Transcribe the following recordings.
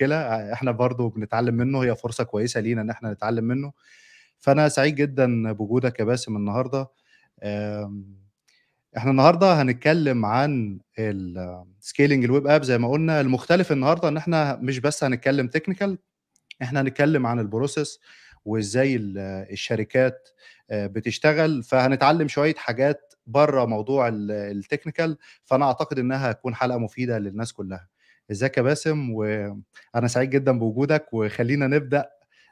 مشكلة إحنا برضو بنتعلم منه هي فرصة كويسة لينا إن إحنا نتعلم منه. فأنا سعيد جدا بوجودك يا باسم النهارده. إحنا النهارده هنتكلم عن ال scaling ال web app زي ما قلنا. المختلف النهارده إن إحنا مش بس هنتكلم technical إحنا هنتكلم عن ال process وإزاي الشركات بتشتغل. فهنتعلم شوية حاجات بره موضوع ال technical فأنا أعتقد إنها هتكون حلقة مفيدة للناس كلها. إزيك يا باسم؟ وأنا سعيد جدا بوجودك. وخلينا نبدأ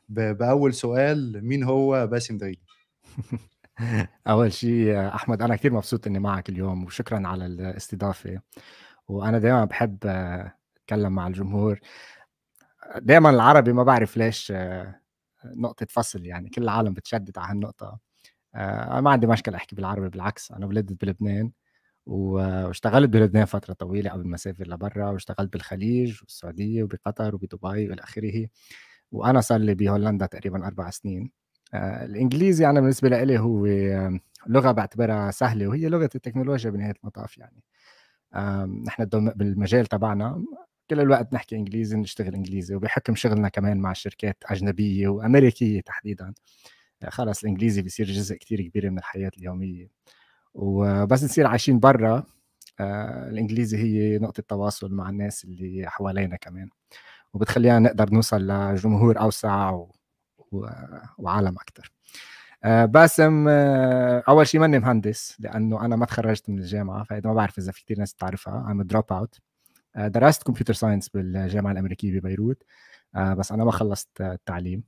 بأول سؤال مين هو باسم دغيلي أول شيء أحمد أنا كثير مبسوط إني معك اليوم وشكرا على الاستضافة. وأنا دائما بحب أتكلم مع الجمهور. دائما العربي ما بعرف ليش نقطة فصل يعني كل العالم بتشدد على هالنقطة. أنا ما عندي مشكلة أحكي بالعربي بالعكس أنا ولدت بلبنان. واشتغلت بلبنان فترة طويلة قبل ما أسافر لبرا واشتغلت بالخليج والسعودية وبقطر وبدبي وإلى آخره. وأنا صار لي بهولندا تقريبا أربع سنين. الإنجليزي أنا بالنسبة لي هو لغة بعتبرها سهلة وهي لغة التكنولوجيا بنهاية المطاف يعني. نحن بالمجال تبعنا كل الوقت نحكي إنجليزي نشتغل إنجليزي وبحكم شغلنا كمان مع شركات أجنبية وأمريكية تحديدا. خلص الإنجليزي بيصير جزء كتير كبير من الحياة اليومية. وبس نصير عايشين برا. آه الإنجليزي هي نقطة تواصل مع الناس اللي حوالينا كمان وبتخلينا نقدر نوصل لجمهور أوسع و... و... وعالم أكثر آه باسم آه أول شيء ماني مهندس لأنه أنا ما تخرجت من الجامعة فاذا ما بعرف إذا في كثير ناس بتعرفها. I'm dropout درست computer science بالجامعة الأمريكية ببيروت. بس أنا ما خلصت التعليم.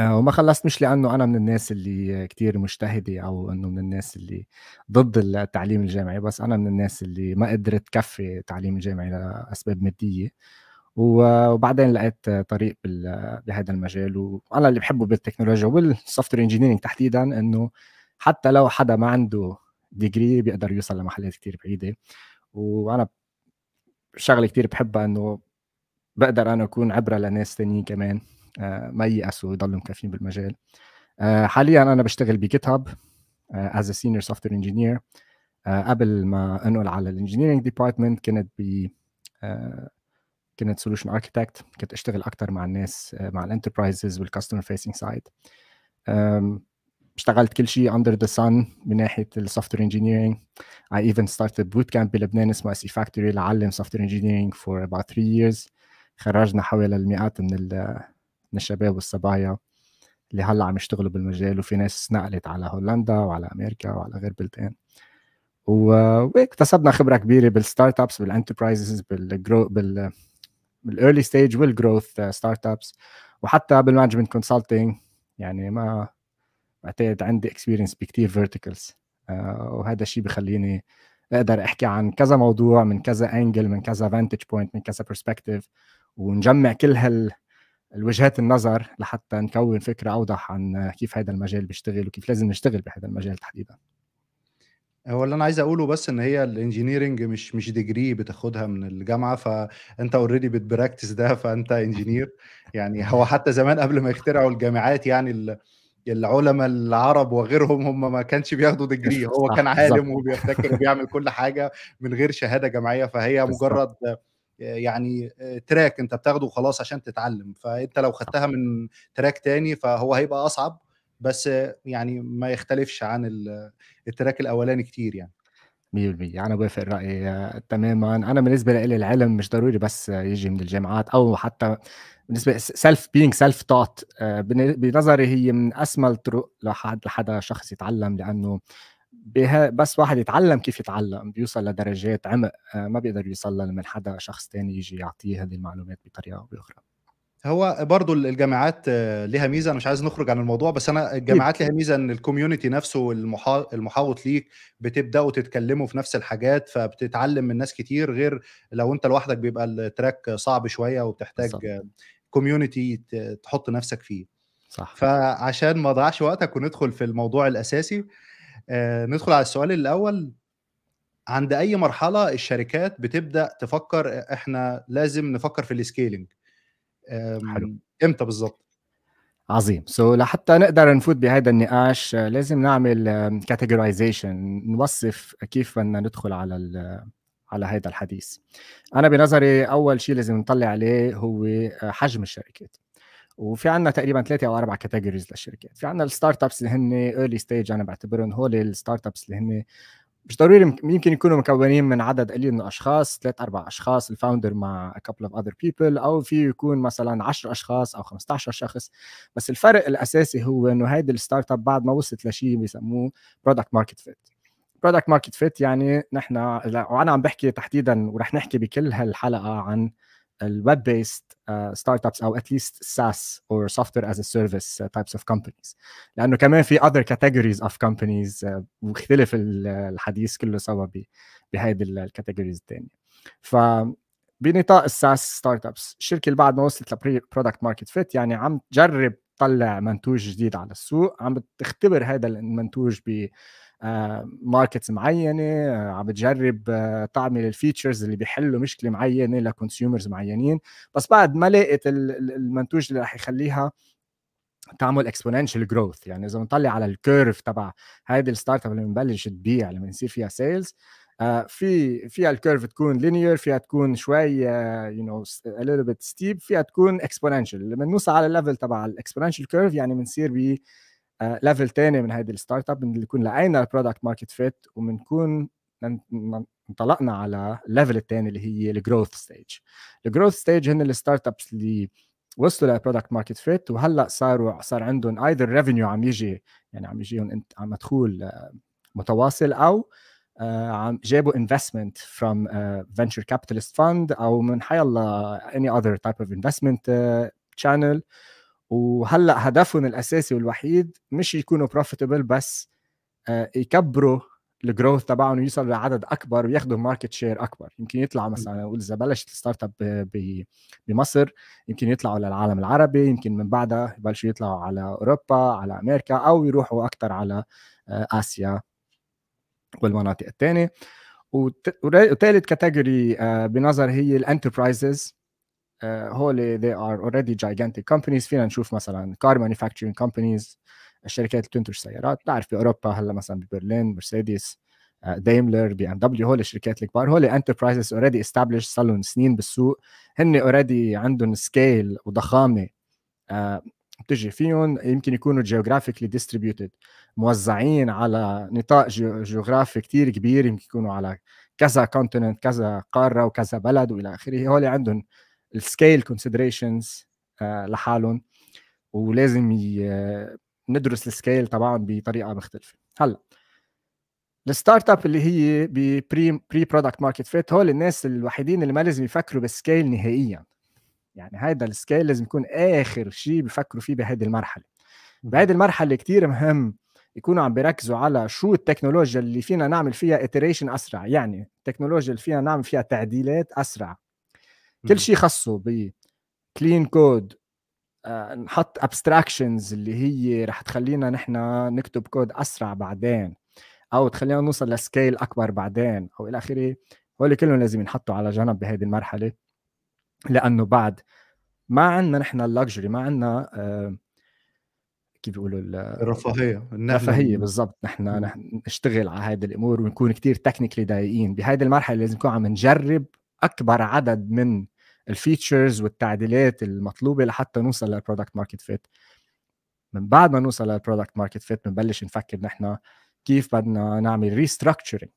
وما خلصت مش لأنه أنا من الناس اللي كتير مجتهدة أو إنه من الناس اللي ضد التعليم الجامعي بس أنا من الناس اللي ما قدرت تكفي التعليم الجامعي لأسباب مادية. وبعدين لقيت طريق بهذا المجال وأنا اللي بحبه بالتكنولوجيا وال software تحديدا إنه حتى لو حدا ما عنده degree بيقدر يوصل لمحلات كتير بعيدة. وأنا شغلة كتير بحبها إنه بقدر أنا أكون عبره لناس تانيين كمان. ما ييأسوا ويضلوا مكفين بالمجال. حاليا أنا بشتغل ب GitHub as senior software engineer قبل ما أنقل على ال engineering department كنت ب كنت solution architect كنت أشتغل أكثر مع الناس مع ال enterprises وال customer facing side اشتغلت كل شيء under the sun من ناحية ال software engineering I even started boot camp بلبنان اسمه SE Factory لعلم software engineering for about 3 years. خرجنا حوالي المئات من من الشباب والصبايا اللي هلأ عم يشتغلوا بالمجال وفي ناس نقلت على هولندا وعلى أمريكا وعلى غير بلدان. وهيك اكتسبنا خبرة كبيرة بال startups بال enterprises بال grow بال بال early stage وال growth startups وحتى بال management consulting يعني ما بعتقد عندي experience بكثير verticals وهذا الشيء بخليني أقدر أحكي عن كذا موضوع من كذا angle من كذا vantage point من كذا perspective ونجمع كل هال الوجهات النظر لحتى نكون فكرة أوضح عن كيف هذا المجال بيشتغل وكيف لازم نشتغل بهذا المجال تحديدا. هو اللي أنا عايز أقوله بس إن هي ال engineering مش مش degree بتاخدها من الجامعة فأنت already بت practice ده فأنت engineer يعني هو حتى زمان قبل ما يخترعوا الجامعات يعني العلماء العرب وغيرهم هم ما كانش بياخدوا degree هو كان عالم وبيبتكر وبيعمل كل حاجة من غير شهادة جامعية فهي مجرد يعني track انت بتاخده خلاص عشان تتعلم. فانت لو خدتها من track تاني فهو هيبقى أصعب بس يعني ما يختلفش عن ال track الأولاني كتير يعني. 100% أنا بوافق الرأي تماما. أنا بالنسبة لي العلم مش ضروري بس يجي من الجامعات أو حتى بالنسبة self being self-taught بنظري هي من أسمى الطرق لحد لحدا شخص يتعلم لأنه بها بس واحد يتعلم كيف يتعلم بيوصل لدرجات عمق ما بيقدر يوصل من حدا شخص تاني يجي يعطيه هذه المعلومات بطريقة أو بأخرى. هو برضو الجامعات ليها ميزة أنا مش عايز نخرج عن الموضوع بس أنا الجامعات ليها ميزة إن ال community نفسه المحاوط ليك بتبدأوا تتكلموا في نفس الحاجات فبتتعلم من ناس كتير غير لو أنت لوحدك بيبقى ال track صعب شوية وبتحتاج community تحط نفسك فيه. صح. فعشان ما أضيعش وقتك وندخل في الموضوع الأساسي ندخل على السؤال الأول. عند أي مرحلة الشركات بتبدأ تفكر إحنا لازم نفكر في ال scaling إمتى بالظبط؟ عظيم. so so, لحتى نقدر نفوت بهذا النقاش لازم نعمل categorization نوصف كيف بدنا ندخل على على هذا الحديث. أنا بنظري أول شيء لازم نطلع عليه هو حجم الشركات. وفي عندنا تقريبا ثلاثة أو أربع categories للشركات. في عندنا ال startups اللي هن early stage أنا بعتبرهم هول ال startups اللي هن مش ضروري يمكن يكونوا مكونين من عدد قليل من الأشخاص ثلاث أربع أشخاص ال founder مع couple of other people أو في يكون مثلا 10 أشخاص أو 15 شخص. بس الفرق الأساسي هو إنه هيدي ال startup بعد ما وصلت لشيء بيسموه product market fit product market fit يعني نحن وأنا عم بحكي تحديدا ورح نحكي بكل هالحلقة عن ال web based startups أو at least SaaS or software as a service uh, types of companies. لأنه كمان في categories of companies uh, بيختلف الحديث كله سوا بهيدي ال categories الثانية ف بنطاق ال SaaS startups الشركة اللي بعد ما وصلت ل product market fit يعني عم تجرب تطلع منتوج جديد على السوق عم بتختبر هذا المنتوج ب markets معينة آه، عم بتجرب آه، تعمل ال features اللي بيحلوا مشكلة معينة ل consumers معينين. بس بعد ما لقيت المنتوج اللي رح يخليها تعمل exponential growth يعني إذا بنطلع على ال curve تبع هيدي ال startup اللي بنبلش تبيع لما يصير فيها sales آه، في فيها ال curve تكون linear فيها تكون شوي you know a little bit steep فيها تكون exponential لما نوصل على ال level تبع ال exponential curve يعني بنصير ب level ثاني من هذه ال startup بنكون لقينا ال product market fit وبنكون انطلقنا على ال level الثاني اللي هي ال growth stage ال growth stage هن ال startups اللي وصلوا لل product market fit وهلأ صاروا صار عندهم either revenue عم يجي يعني عم يجيهم عم مدخول آه، متواصل أو آه، عم جابوا investment from venture capitalist fund أو من حي الله any other type of investment channel وهلأ هدفهم الأساسي والوحيد مش يكونوا profitable بس آه، يكبروا ال growth تبعهم ويوصلوا لعدد أكبر وياخذوا market share أكبر. يمكن يطلعوا مثلا نقول إذا بلشت ال startup بمصر يمكن يطلعوا للعالم العربي يمكن من بعدها يبلشوا يطلعوا على أوروبا على أمريكا أو يروحوا أكثر على آه، آسيا والمناطق الثانية وثالث category بنظر هي ال enterprises هول they are already gigantic companies. فينا نشوف مثلا car manufacturing companies الشركات اللي بتنتج سيارات. بتعرف باوروبا هلا مثلا ببرلين مرسيدس دايملر بي إم دبليو هول الشركات الكبار. هول enterprises already established صار لهم سنين بالسوق. هن already عندهم scale وضخامة uh, بتجي فيهم. يمكن يكونوا geographically distributed موزعين على نطاق جغرافي كتير كبير. يمكن يكونوا على كذا continent كذا قارة وكذا بلد وإلى آخره. هول عندهم ال scale considerations آه، لحالهم ولازم ندرس ال scale تبعهم بطريقة مختلفة. هلا ال startup اللي هي ب pre pre product market fit هول الناس الوحيدين اللي ما لازم يفكروا بال scale نهائيا. يعني هذا ال scale لازم يكون آخر شيء بفكروا فيه بهذه المرحلة. بهذه المرحلة كثير مهم يكونوا عم بيركزوا على شو التكنولوجيا اللي فينا نعمل فيها iteration أسرع. يعني التكنولوجيا اللي فينا نعمل فيها تعديلات أسرع. كل شيء خصه ب clean code نحط abstractions اللي هي رح تخلينا نحن نكتب كود أسرع بعدين أو تخلينا نوصل ل scale أكبر بعدين أو إلى آخره. هول كلهم لازم ينحطوا على جنب بهذه المرحلة. لأنه بعد ما عندنا نحن ال luxury ما عندنا آه كيف بيقولوا الرفاهية الرفاهية بالضبط. نحن نشتغل على هذه الأمور ونكون كثير technically دايقين. بهذه المرحلة لازم نكون عم نجرب أكبر عدد من ال features والتعديلات المطلوبة لحتى نوصل لل product market fit من بعد ما نوصل لل product market fit بنبلش نفكر نحن كيف بدنا نعمل restructuring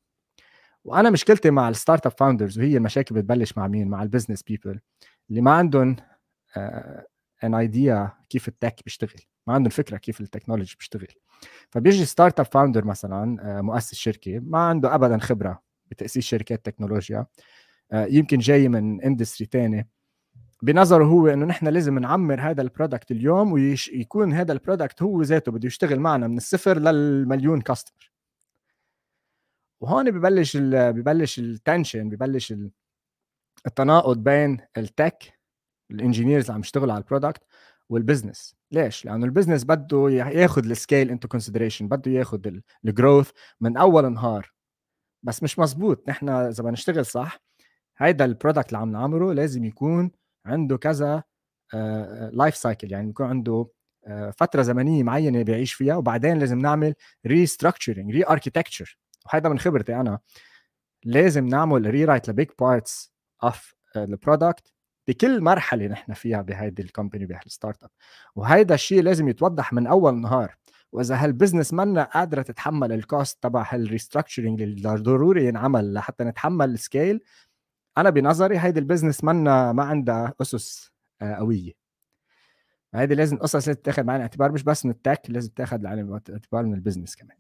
وأنا مشكلتي مع ال startup founders وهي المشاكل بتبلش مع مين؟ مع ال business people اللي ما عندهم an uh, idea كيف ال tech بيشتغل. ما عندهم فكرة كيف ال technology بيشتغل. فبيجي startup founder مثلا uh, مؤسس شركة ما عنده ابدا خبرة بتأسيس شركات تكنولوجيا. آه، يمكن جاي من industry تاني. بنظره هو إنه نحن لازم نعمر هذا ال product اليوم ويكون هذا ال product هو ذاته بده يشتغل معنا من الصفر للمليون customer وهون ببلش ال ببلش ال tension ببلش التناقض بين ال tech ال engineers اللي عم يشتغلوا على ال product وال business ليش؟ لأنه ال business بده ياخذ ال scale into consideration بده ياخذ ال growth من أول نهار. بس مش مزبوط. نحن إذا بدنا نشتغل صح هيدا ال product اللي عم نعمله لازم يكون عنده كذا life uh, cycle يعني يكون عنده uh, فترة زمنية معينة بيعيش فيها وبعدين لازم نعمل restructuring re-architecture وهذا من خبرتي أنا. لازم نعمل rewrite ل big parts of ال product بكل مرحلة نحن فيها بهيدي ال company بهال startup وهيدا الشيء لازم يتوضح من أول نهار. وإذا هال business منا قادرة تتحمل ال cost تبع هال restructuring اللي ضروري ينعمل لحتى نتحمل ال scale أنا بنظري هيدي ال business منا ما عندها أسس آه، قوية. هيدي لازم قصص لازم تاخذ معنا اعتبار مش بس من ال tech لازم تاخذ اعتبار من ال business كمان.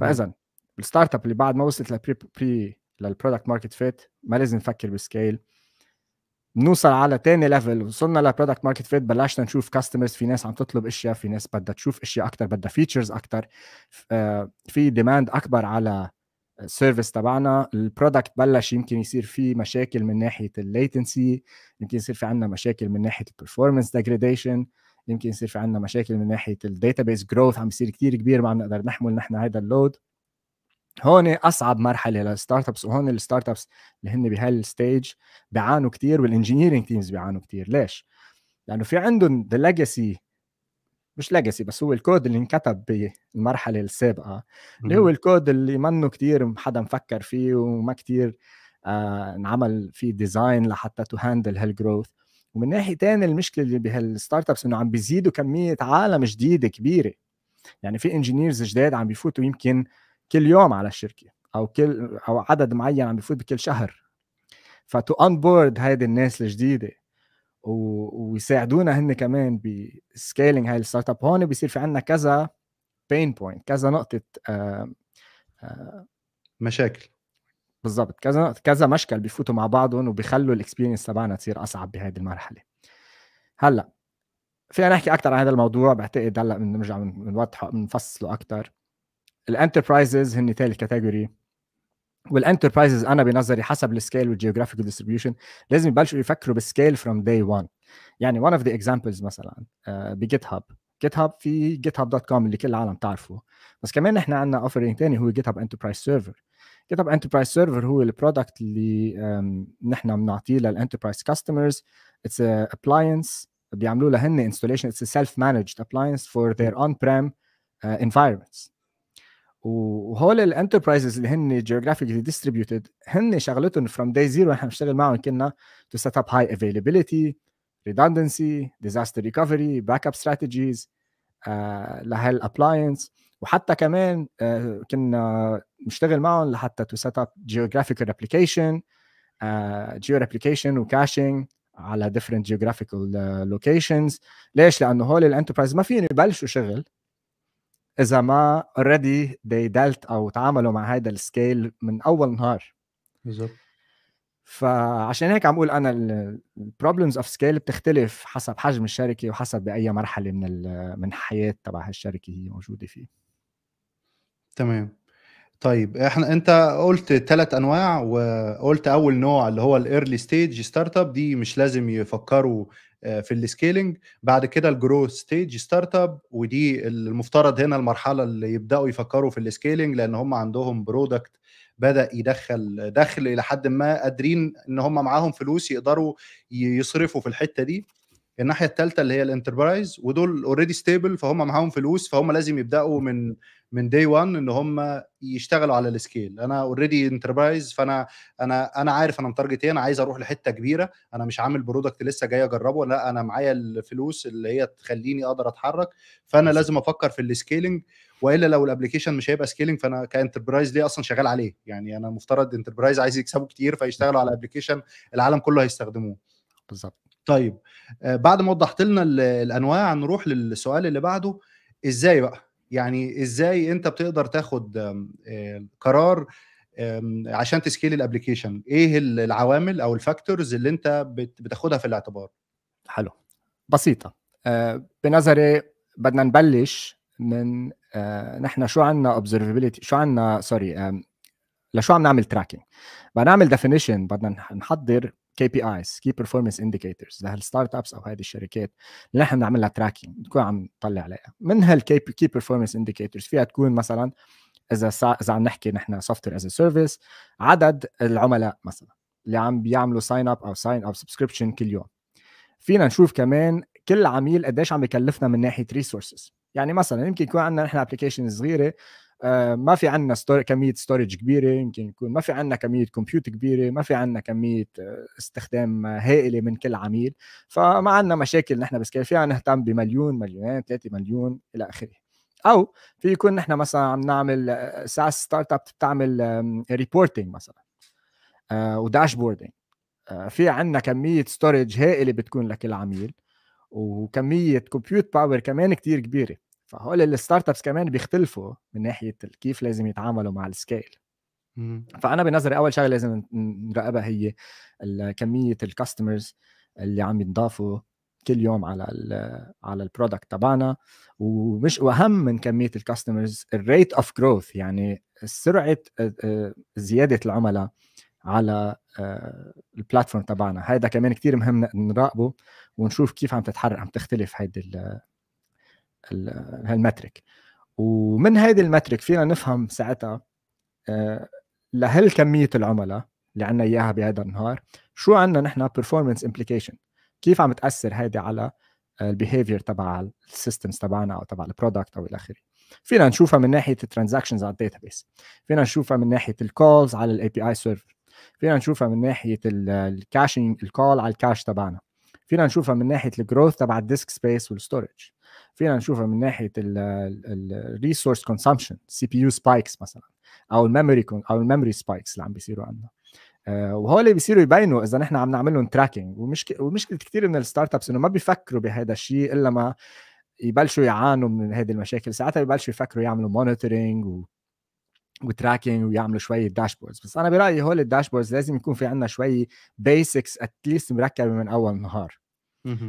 فإذا ال startup اللي بعد ما وصلت لل pre pre لل product market fit ما لازم نفكر ب scale بنوصل على تاني level وصلنا ل product market fit بلشنا نشوف customers في ناس عم تطلب أشياء في ناس بدها تشوف أشياء أكثر بدها features أكثر في demand أكبر على ال service تبعنا ال product بلش يمكن يصير في مشاكل من ناحية ال latency يمكن يصير في عندنا مشاكل من ناحية ال performance degradation يمكن يصير في عندنا مشاكل من ناحية ال database growth عم يصير كثير كبير ما عم نقدر نحمل نحن هذا ال load هون أصعب مرحلة لل startups وهون ال startups اللي هن بهال stage بيعانوا كثير وال engineering teams بيعانوا كثير ليش؟ لأنه في عندهم the legacy مش legacy بس هو الكود اللي انكتب بالمرحلة السابقة. اللي هو الكود اللي منه كثير حدا مفكر فيه وما كثير آه انعمل فيه design لحتى to handle هال growth ومن ناحية ثانية المشكلة اللي به ال startups إنه عم بيزيدوا كمية عالم جديدة كبيرة. يعني في engineers جداد عم بيفوتوا يمكن كل يوم على الشركة أو كل أو عدد معين عم بيفوت بكل شهر. ف to onboard هيدي الناس الجديدة. و... ويساعدونا هن كمان ب scaling هاي ال startup هون بيصير في عندنا كذا pain point كذا نقطة آآ آآ مشاكل. بالضبط كذا كذا مشكل بيفوتوا مع بعضهم وبيخلوا ال experience تبعنا تصير أصعب بهذه المرحلة. هلأ فينا نحكي أكثر عن هذا الموضوع بعتقد هلأ بنرجع بنوضحه بنفصله أكثر ال enterprises هن ثالث category وال enterprises أنا بنظري حسب ال scale وال geographical distribution لازم يبلشوا يفكروا بال scale from day 1 يعني one of the examples مثلا ب GitHub GitHub في GitHub dot com اللي كل العالم تعرفه. بس كمان نحن عندنا offering ثاني هو GitHub Enterprise Server GitHub Enterprise Server هو ال product اللي نحن بنعطيه لل enterprise customers it's appliance بيعملوا لها هن it's self managed appliance for their on-prem environments وهول ال enterprises اللي هن geographically distributed هن شغلتهم from day zero إحنا بنشتغل معهم كنا to set up high availability redundancy disaster recovery backup strategies uh, له ال appliance وحتى كمان uh, كنا نشتغل معهم لحتى to set up geographical replication geo replication و caching على geographical uh, locations. ليش؟ لأنه هول الانتربرايز ما فيهم يبلشوا شغل. إذا ما already dealt أو تعاملوا مع هذا ال scale من أول نهار. بالظبط. فعشان هيك عم أقول أنا ال problems of scale بتختلف حسب حجم الشركة وحسب بأي مرحلة من من الحياة تبع هالشركة هي موجودة فيه. تمام. طيب إحنا أنت قلت ثلاث أنواع وقلت أول نوع اللي هو ال early stage startup دي مش لازم يفكروا في ال scaling بعد كده ال growth stage startup ودي المفترض هنا المرحلة اللي يبدأوا يفكروا في ال scaling لأن هم عندهم product بدأ يدخل دخل إلى حد ما قادرين إن هم معاهم فلوس يقدروا يصرفوا في الحتة دي. الناحية الثالثه اللي هي ال enterprise ودول already stable فهم معاهم فلوس فهم لازم يبدأوا من من day 1 إن هم يشتغلوا على ال scale أنا already enterprise فأنا أنا أنا عارف أنا م target إيه أنا عايز أروح لحتة كبيرة. أنا مش عامل product لسه جاي أجربه. لا أنا معايا الفلوس اللي هي تخليني أقدر أتحرك. فأنا لازم أفكر في ال scaling وإلا لو ال application مش هيبقى scaling فأنا ك enterprise ليه أصلا شغال عليه؟ يعني أنا مفترض enterprise عايز يكسبوا كتير فيشتغلوا على application العالم كله هيستخدموه. بالظبط. طيب بعد ما وضحت لنا الأنواع نروح للسؤال اللي بعده. إزاي بقى؟ يعني إزاي أنت بتقدر تاخد قرار عشان ت scale ال application إيه العوامل أو ال factors اللي أنت بتاخدها في الاعتبار؟ حلو. بسيطة. بنظري بدنا نبلش من نحن شو عندنا observability شو عندنا sorry لشو عم نعمل tracking بدنا نعمل definition بدنا نحضر KPIs key performance indicators له ال startups أو هذه الشركات اللي نحن بنعمل لها tracking نكون عم نطلع عليها. من ه ال key key performance indicators فيها تكون مثلا إذا سا... إذا عم نحكي نحن software as a service عدد العملاء مثلا اللي عم بيعملوا sign up أو sign up subscription كل يوم. فينا نشوف كمان كل عميل قديش عم بكلفنا من ناحية resources يعني مثلا يمكن يكون عندنا نحن application صغيرة ما في عندنا. كمية storage كبيرة يمكن يكون ما في عندنا كمية compute كبيرة ما في عندنا كمية آه، استخدام هائلة من كل عميل. فما عندنا مشاكل نحن بس فينا نهتم بمليون مليونين ثلاثة مليون إلى آخره. أو في يكون نحن مثلا عم نعمل SaaS startup بتعمل reporting مثلا و dashboarding في عندنا كمية storage هائلة بتكون لكل عميل وكمية compute power كمان كتير كبيرة. فهول ال startups كمان بيختلفوا من ناحية كيف لازم يتعاملوا مع ال scale فأنا بنظري أول شغلة لازم نراقبها هي كمية ال customers اللي عم ينضافوا كل يوم على ال على ال product تبعنا. ومش وأهم من كمية ال customers ال rate of growth يعني سرعة زيادة العملاء على ال platform تبعنا. هذا كمان كتير مهم نراقبه ونشوف كيف عم تتحرك عم تختلف هيدي ه ال metric ومن هيدي ال metric فينا نفهم ساعتها لهل كمية العملاء اللي عندنا إياها بهذا النهار؟ شو عندنا نحن performance implication كيف عم تأثر هيدي على ال behavior تبع ال systems تبعنا أو تبع ال product أو إلى آخره؟ فينا نشوفها من ناحية ال transactions على ال database فينا نشوفها من ناحية ال calls على ال API server فينا نشوفها من ناحية ال caching ال call على ال cache تبعنا. فينا نشوفها من ناحية ال growth تبع ال disk space وال storage فينا نشوفها من ناحية ال resource consumption CPU spikes مثلا أو ال memory أو ال memory spikes اللي عم بيصيروا عندنا. آه، وهول بيصيروا يبينوا إذا نحن عم نعمل لهم tracking ومشكله ومشكلة كثير من ال startups إنه ما بيفكروا بهذا الشيء إلا ما يبلشوا يعانوا من هذه المشاكل. ساعتها ببلشوا يفكروا يعملوا monitoring و و tracking ويعملوا شوية dashboards بس أنا برأيي هول ال dashboards لازم يكون في عندنا شوي basics at least مركبة من أول نهار.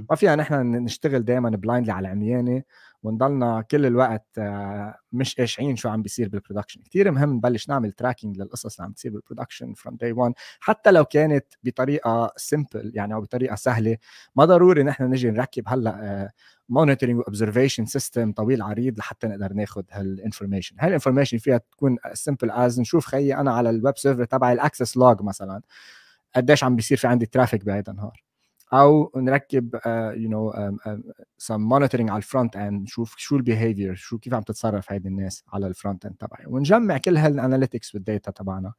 ما فينا نحن نشتغل دائما blindly على عميانة ونضلنا كل الوقت آه، مش قاشعين شو عم بيصير بال production كثير مهم نبلش نعمل tracking للقصص اللي عم تصير بال production from day 1 حتى لو كانت بطريقة simple يعني أو بطريقة سهلة. ما ضروري نحن نجي نركب هلأ monitoring و observation system طويل عريض لحتى نقدر ناخذ هال information هال information فيها تكون simple as نشوف خيي أنا على ال web server تبعي ال access log مثلا. قديش عم بيصير في عندي traffic بهذا النهار. أو نركب you know some monitoring على ال frontend نشوف شو ال behavior شو كيف عم تتصرف هيدي الناس على ال frontend تبعي ونجمع كل هال analytics وال data تبعنا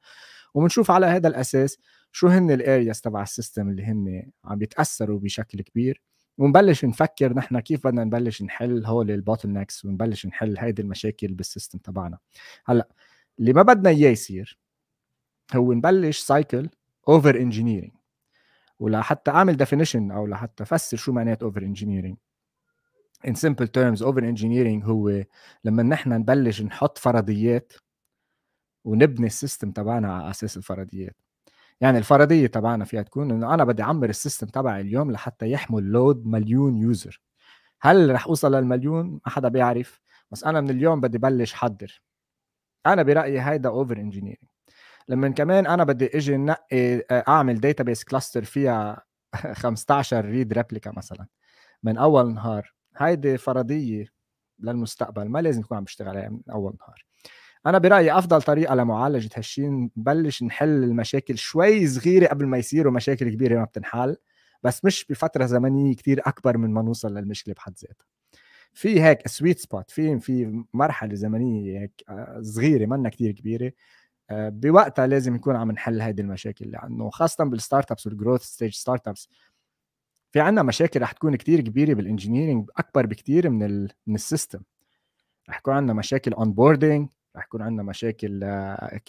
وبنشوف على هذا الأساس شو هن ال areas تبع ال system اللي هن عم بيتاثروا بشكل كبير ونبلش نفكر نحن كيف بدنا نبلش نحل هول ال bottlenecks ونبلش نحل هيدي المشاكل بال system تبعنا. هلأ اللي ما بدنا إياه يصير هو نبلش cycle over engineering ولحتى أعمل definition أو لحتى أفسر شو معنات over engineering in simple terms over engineering هو لما نحن نبلش نحط فرضيات ونبني ال system تبعنا على أساس الفرضيات. يعني الفرضية تبعنا فيها تكون إنه أنا بدي أعمر ال system تبعي اليوم لحتى يحمل load مليون user هل رح أوصل للمليون؟ ما حدا بيعرف. بس أنا من اليوم بدي بلش حضر. أنا برأيي هيدا over engineering لما كمان أنا بدي إجي نقي أعمل database cluster فيها 15 read replica مثلا من أول نهار. هيدي فرضية للمستقبل ما لازم يكون عم بشتغل عليها من أول نهار. أنا برأيي أفضل طريقة لمعالجة هالشيء نبلش نحل المشاكل شوي صغيرة قبل ما يصيروا مشاكل كبيرة ما بتنحل بس مش بفترة زمنية كتير أكبر من ما نوصل للمشكلة بحد ذاتها. في هيك sweet spot في في مرحلة زمنية هيك آه، صغيرة منا كتير كبيرة آه، بوقتها لازم يكون عم نحل هيدي المشاكل لأنه خاصة بال startups وال growth stage startups في عندنا مشاكل رح تكون كتير كبيرة بال engineering أكبر بكتير من ال من ال system. رح يكون عندنا مشاكل onboarding رح يكون عندنا مشاكل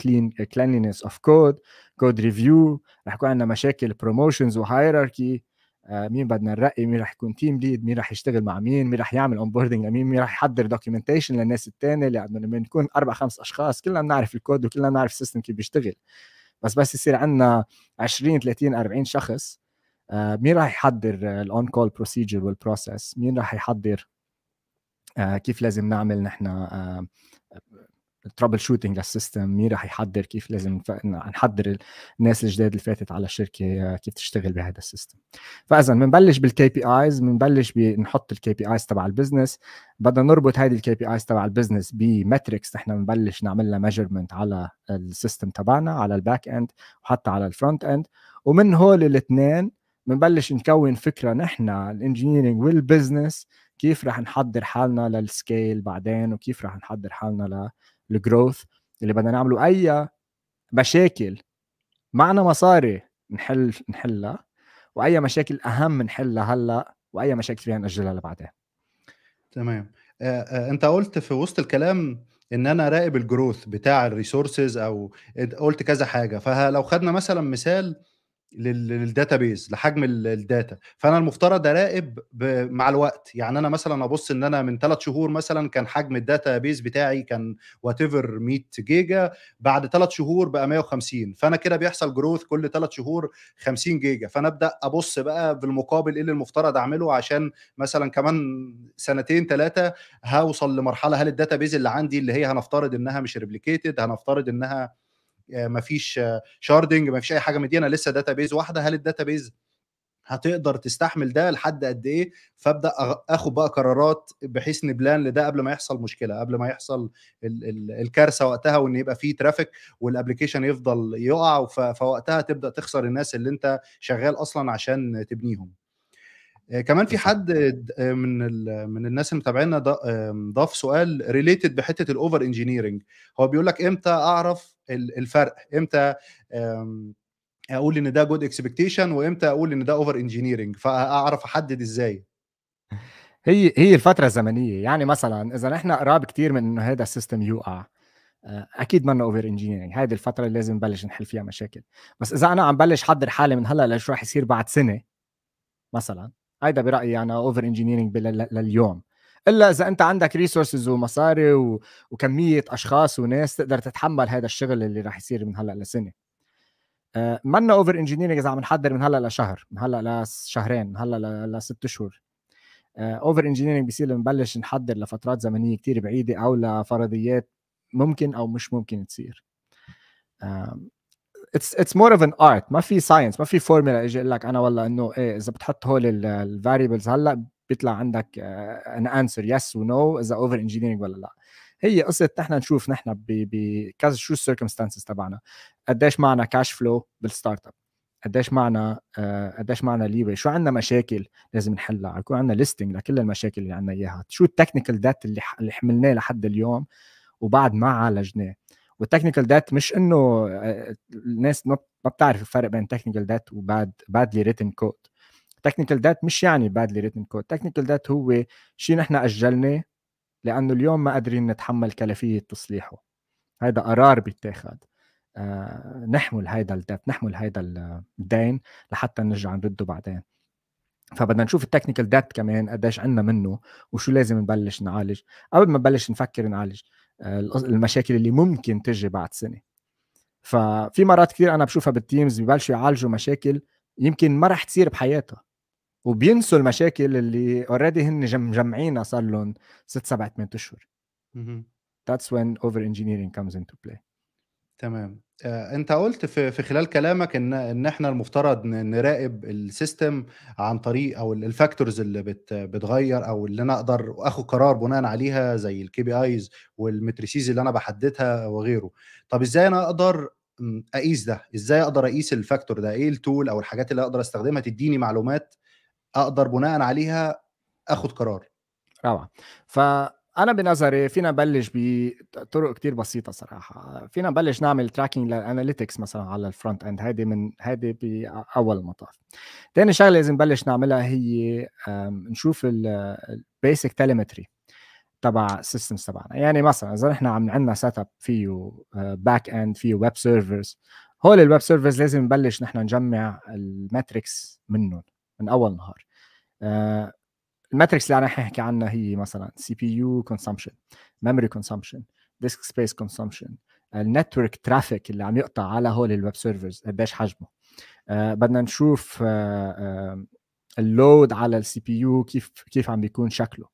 clean cleanliness of code code review رح يكون عندنا مشاكل promotions و hierarchy مين بدنا نرقي مين رح يكون team lead مين رح يشتغل مع مين مين رح يعمل onboarding لمين مين رح يحضر documentation للناس الثانية لأنه لما نكون أربع خمس أشخاص كلنا بنعرف الكود وكلنا بنعرف ال system كيف بيشتغل. بس بس يصير عندنا 20 30 40 شخص آه، مين راح يحضر ال on-call procedure وال process مين راح يحضر؟ آه، كيف لازم نعمل نحن ال troubleshooting لل system مين راح يحضر كيف لازم نحضر الناس الجداد اللي فاتت على الشركة كيف تشتغل بهذا ال system. فاذا بنبلش بال KPIs بنبلش بنحط ال KPIs تبع ال business بدنا نربط هذه ال KPIs تبع ال business ب metrics نحن بنبلش نعمل لها measurement على ال system تبعنا على ال backend وحتى على ال frontend ومن هول الاثنين بنبلش نكون فكرة نحن ال engineering وال business كيف رح نحضر حالنا لل scale بعدين وكيف رح نحضر حالنا ال growth اللي بدنا نعمله. أي مشاكل معنا مصاري نحل نحلها وأي مشاكل أهم نحلها هلأ وأي مشاكل فيها نأجلها لبعدين. تمام. أنت قلت في وسط الكلام إن أنا راقب ال growth بتاع ال resources أو قلت كذا حاجة. فلو خدنا مثلا مثال لل database لحجم ال data فأنا المفترض أراقب مع الوقت. يعني أنا مثلا أبص إن أنا من ثلاث شهور مثلا كان حجم ال database بتاعي كان whatever 100 جيجا بعد ثلاث شهور بقى 150 فأنا كده بيحصل growth كل ثلاث شهور 50 جيجا فأنا أبدأ أبص بقى بالمقابل إيه اللي المفترض أعمله عشان مثلا كمان سنتين ثلاثة هوصل لمرحلة هل ال database اللي عندي اللي هي هنفترض إنها مش replicated هنفترض إنها ما فيش sharding ما فيش أي حاجة مدينا لسه database واحدة هل ال database هتقدر تستحمل ده لحد قد إيه؟ فأبدأ آخد بقى قرارات بحيث ن plan لده قبل ما يحصل مشكلة قبل ما يحصل ال ال الكارثة وقتها وإن يبقى فيه traffic وال application يفضل يقع فوقتها تبدأ تخسر الناس اللي أنت شغال أصلا عشان تبنيهم. كمان في حد من من الناس اللي متابعينا ضاف سؤال related بحتة ال over engineering هو بيقول لك إمتى أعرف الفرق. إمتى أقول ان ده good expectation وامتى أقول ان ده over engineering فاعرف احدد إزاي. هي هي الفترة الزمنية. يعني مثلا إذا نحن قراب كثير من إنه هذا ال system يوقع أكيد منا over engineering هذه الفترة اللي لازم نبلش نحل فيها مشاكل. بس إذا أنا عم بلش حضر حالي من هلأ لشو رح يصير بعد سنة مثلا؟ هيدا برأيي أنا over engineering لليوم. إلا إذا أنت عندك resources ومصاري و... وكمية أشخاص وناس تقدر تتحمل هذا الشغل اللي راح يصير من هلأ لسنة. آه منا over engineering إذا عم نحضر من هلأ لشهر من هلأ لشهرين من هلأ لست اشهر over engineering بيصير لما نبلش نحضر لفترات زمنية كتير بعيدة أو لفرضيات ممكن أو مش ممكن تصير. it's it's more of an art ما في science ما في فورمولا أجي أقول لك أنا والله إنه إيه إذا بتحط هول ال variables هلأ بيطلع عندك an answer yes و no إذا over engineering ولا لا. هي قصة نحن نشوف نحن بكذا شو ال circumstances تبعنا. قديش معنا cash flow بال startup قديش معنا قديش معنا labor شو عندنا مشاكل لازم نحلها؟ يكون عندنا listing لكل المشاكل اللي عندنا إياها. شو ال technical debt اللي اللي حملناه لحد اليوم وبعد ما عالجناه؟ وال technical debt مش إنه الناس ما بتعرف الفرق بين technical debt و bad badly written code technical debt مش يعني badly written code technical debt هو شيء نحن اجلناه لأنه اليوم ما قادرين نتحمل كلفية تصليحه. هذا قرار بيتاخذ آه نحمل هيدا الدات نحمل هيدا الدين لحتى نرجع نرده بعدين. فبدنا نشوف ال technical debt كمان قديش عندنا منه وشو لازم نبلش نعالج. قبل ما نبلش نفكر نعالج المشاكل اللي ممكن تجي بعد سنة. ففي مرات كثير أنا بشوفها بال teams ببلشوا يعالجوا مشاكل يمكن ما رح تصير بحياتها. وبينسوا المشاكل اللي already هن مجمعينها صار لهم ست سبع ثمان أشهر. That's when over engineering comes into play. تمام. آه، أنت قلت في في خلال كلامك إن إن إحنا المفترض نراقب ال system عن طريق أو ال factors اللي بت بتغير أو اللي أنا أقدر آخد قرار بناء عليها زي ال KPIs وال metrics اللي أنا بحددها وغيره. طب إزاي أنا أقدر أقيس ده؟ إزاي أقدر أقيس ال factor ده؟ إيه ال tool أو الحاجات اللي أقدر أستخدمها تديني معلومات أقدر بناء عليها آخد قرار. روعة. ف أنا بنظري فينا نبلش بطرق كتير بسيطة صراحة. فينا نبلش نعمل tracking لل analytics مثلا على ال front end هيدي من هيدي بأول المطاف. تاني شغلة لازم نبلش نعملها هي نشوف ال basic telemetry تبع ال systems تبعنا. يعني مثلا إذا نحن عم عندنا setup فيه back end فيه web servers هول ال web servers لازم نبلش نحن نجمع ال metrics منهم. من أول نهار. ال metrics اللي أنا حكي عنها هي مثلا CPU consumption memory consumption disk space consumption ال network traffic اللي عم يقطع على هول ال web servers قديش حجمه. آه بدنا نشوف آه آه ال load على ال CPU كيف كيف عم بيكون شكله.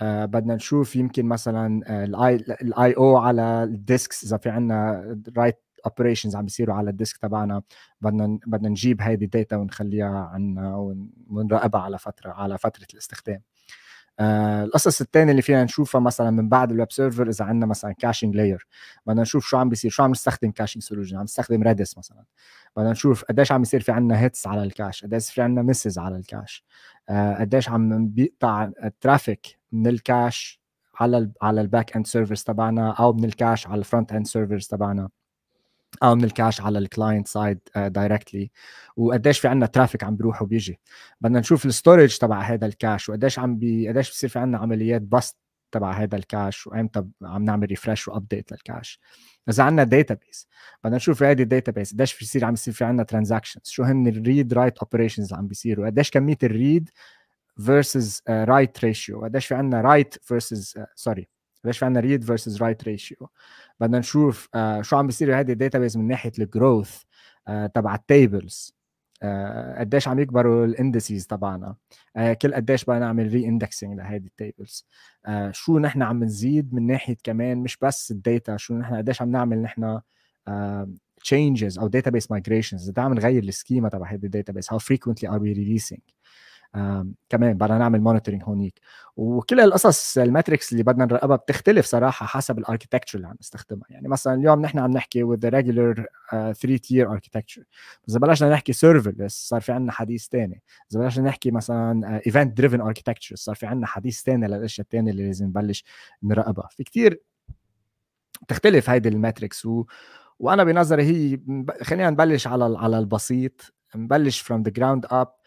آه بدنا نشوف يمكن مثلا ال I/O على ال disks إذا في عندنا write operations عم بيصيروا على ال disk تبعنا. بدنا بدنا نجيب هيدي ال data ونخليها عنا ونراقبها على فترة على فترة الاستخدام. آه القصص الثانية اللي فينا نشوفها مثلا من بعد ال web server إذا عندنا مثلا caching layer بدنا نشوف شو عم بيصير شو عم نستخدم caching solution عم نستخدم Redis مثلا. بدنا نشوف قديش عم يصير في عندنا hits على ال cache قديش في عندنا misses على ال cache آه قديش عم بيقطع ال traffic من ال cache على ال على ال back end servers تبعنا أو من ال cache على ال front end servers تبعنا. أو من ال cache على ال client side directly وقديش في عندنا traffic عم بيروح وبيجي. بدنا نشوف ال storage تبع هذا ال cache وقديش عم بي قديش بصير في عندنا عمليات بس تبع هذا ال cache وإمتى عم نعمل refresh و update لل cache إذا عندنا database بدنا نشوف هذه ال database قديش بيصير عم يصير في عندنا transactions شو هن ال read write operations اللي عم بيصيروا قديش كمية ال read versus write ratio قديش في عندنا write versus sorry قديش في عندنا read versus write ratio بدنا نشوف uh, شو عم بيصير هذه ال database من ناحية ال growth uh, تبع ال tables uh, قديش عم يكبروا ال indices تبعنا. uh, كل قديش بدنا نعمل re-indexing لهذه ال tables uh, شو نحن عم نزيد من ناحية كمان مش بس ال data شو نحن قديش عم نعمل نحن changes أو database migrations. اذا عم نغير ال schema تبع هذه ال data how frequently are we releasing كمان بدنا نعمل monitoring هونيك. وكل القصص ال metrics اللي بدنا نراقبها بتختلف صراحة حسب ال architecture اللي عم نستخدمها. يعني مثلا اليوم نحن عم نحكي the regular 3 tier architecture إذا بلشنا نحكي serverless صار في عندنا حديث ثاني إذا بلشنا نحكي مثلا event driven architecture صار في عندنا حديث ثاني للأشياء الثانية اللي لازم نبلش نراقبها. في كثير تختلف هيدي ال metrics. و... وأنا بنظري هي خلينا نبلش على على البسيط. نبلش from the ground up.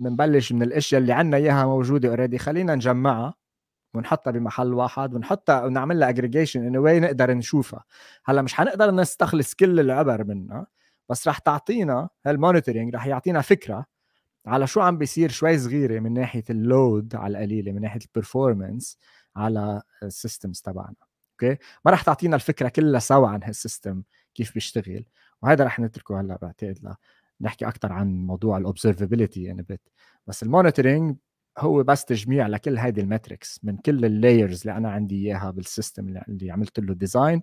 بنبلش من الأشياء اللي عندنا إياها موجودة already خلينا نجمعها ونحطها بمحل واحد ونحطها ونعمل لها aggregation in a way نقدر نشوفها. هلأ مش حنقدر نستخلص كل العبر منها بس رح تعطينا هال monitoring رح يعطينا فكرة على شو عم بيصير شوي صغيرة من ناحية ال load على القليلة من ناحية ال performance على ال systems تبعنا. أوكي ما رح تعطينا الفكرة كلها سوا عن هال system كيف بيشتغل وهذا رح نتركه هلأ بعتقد نحكي أكثر عن موضوع ال observability يعني بت بس ال monitoring هو بس تجميع لكل هيدي ال metrics من كل ال layers اللي أنا عندي إياها بال system اللي عملت له design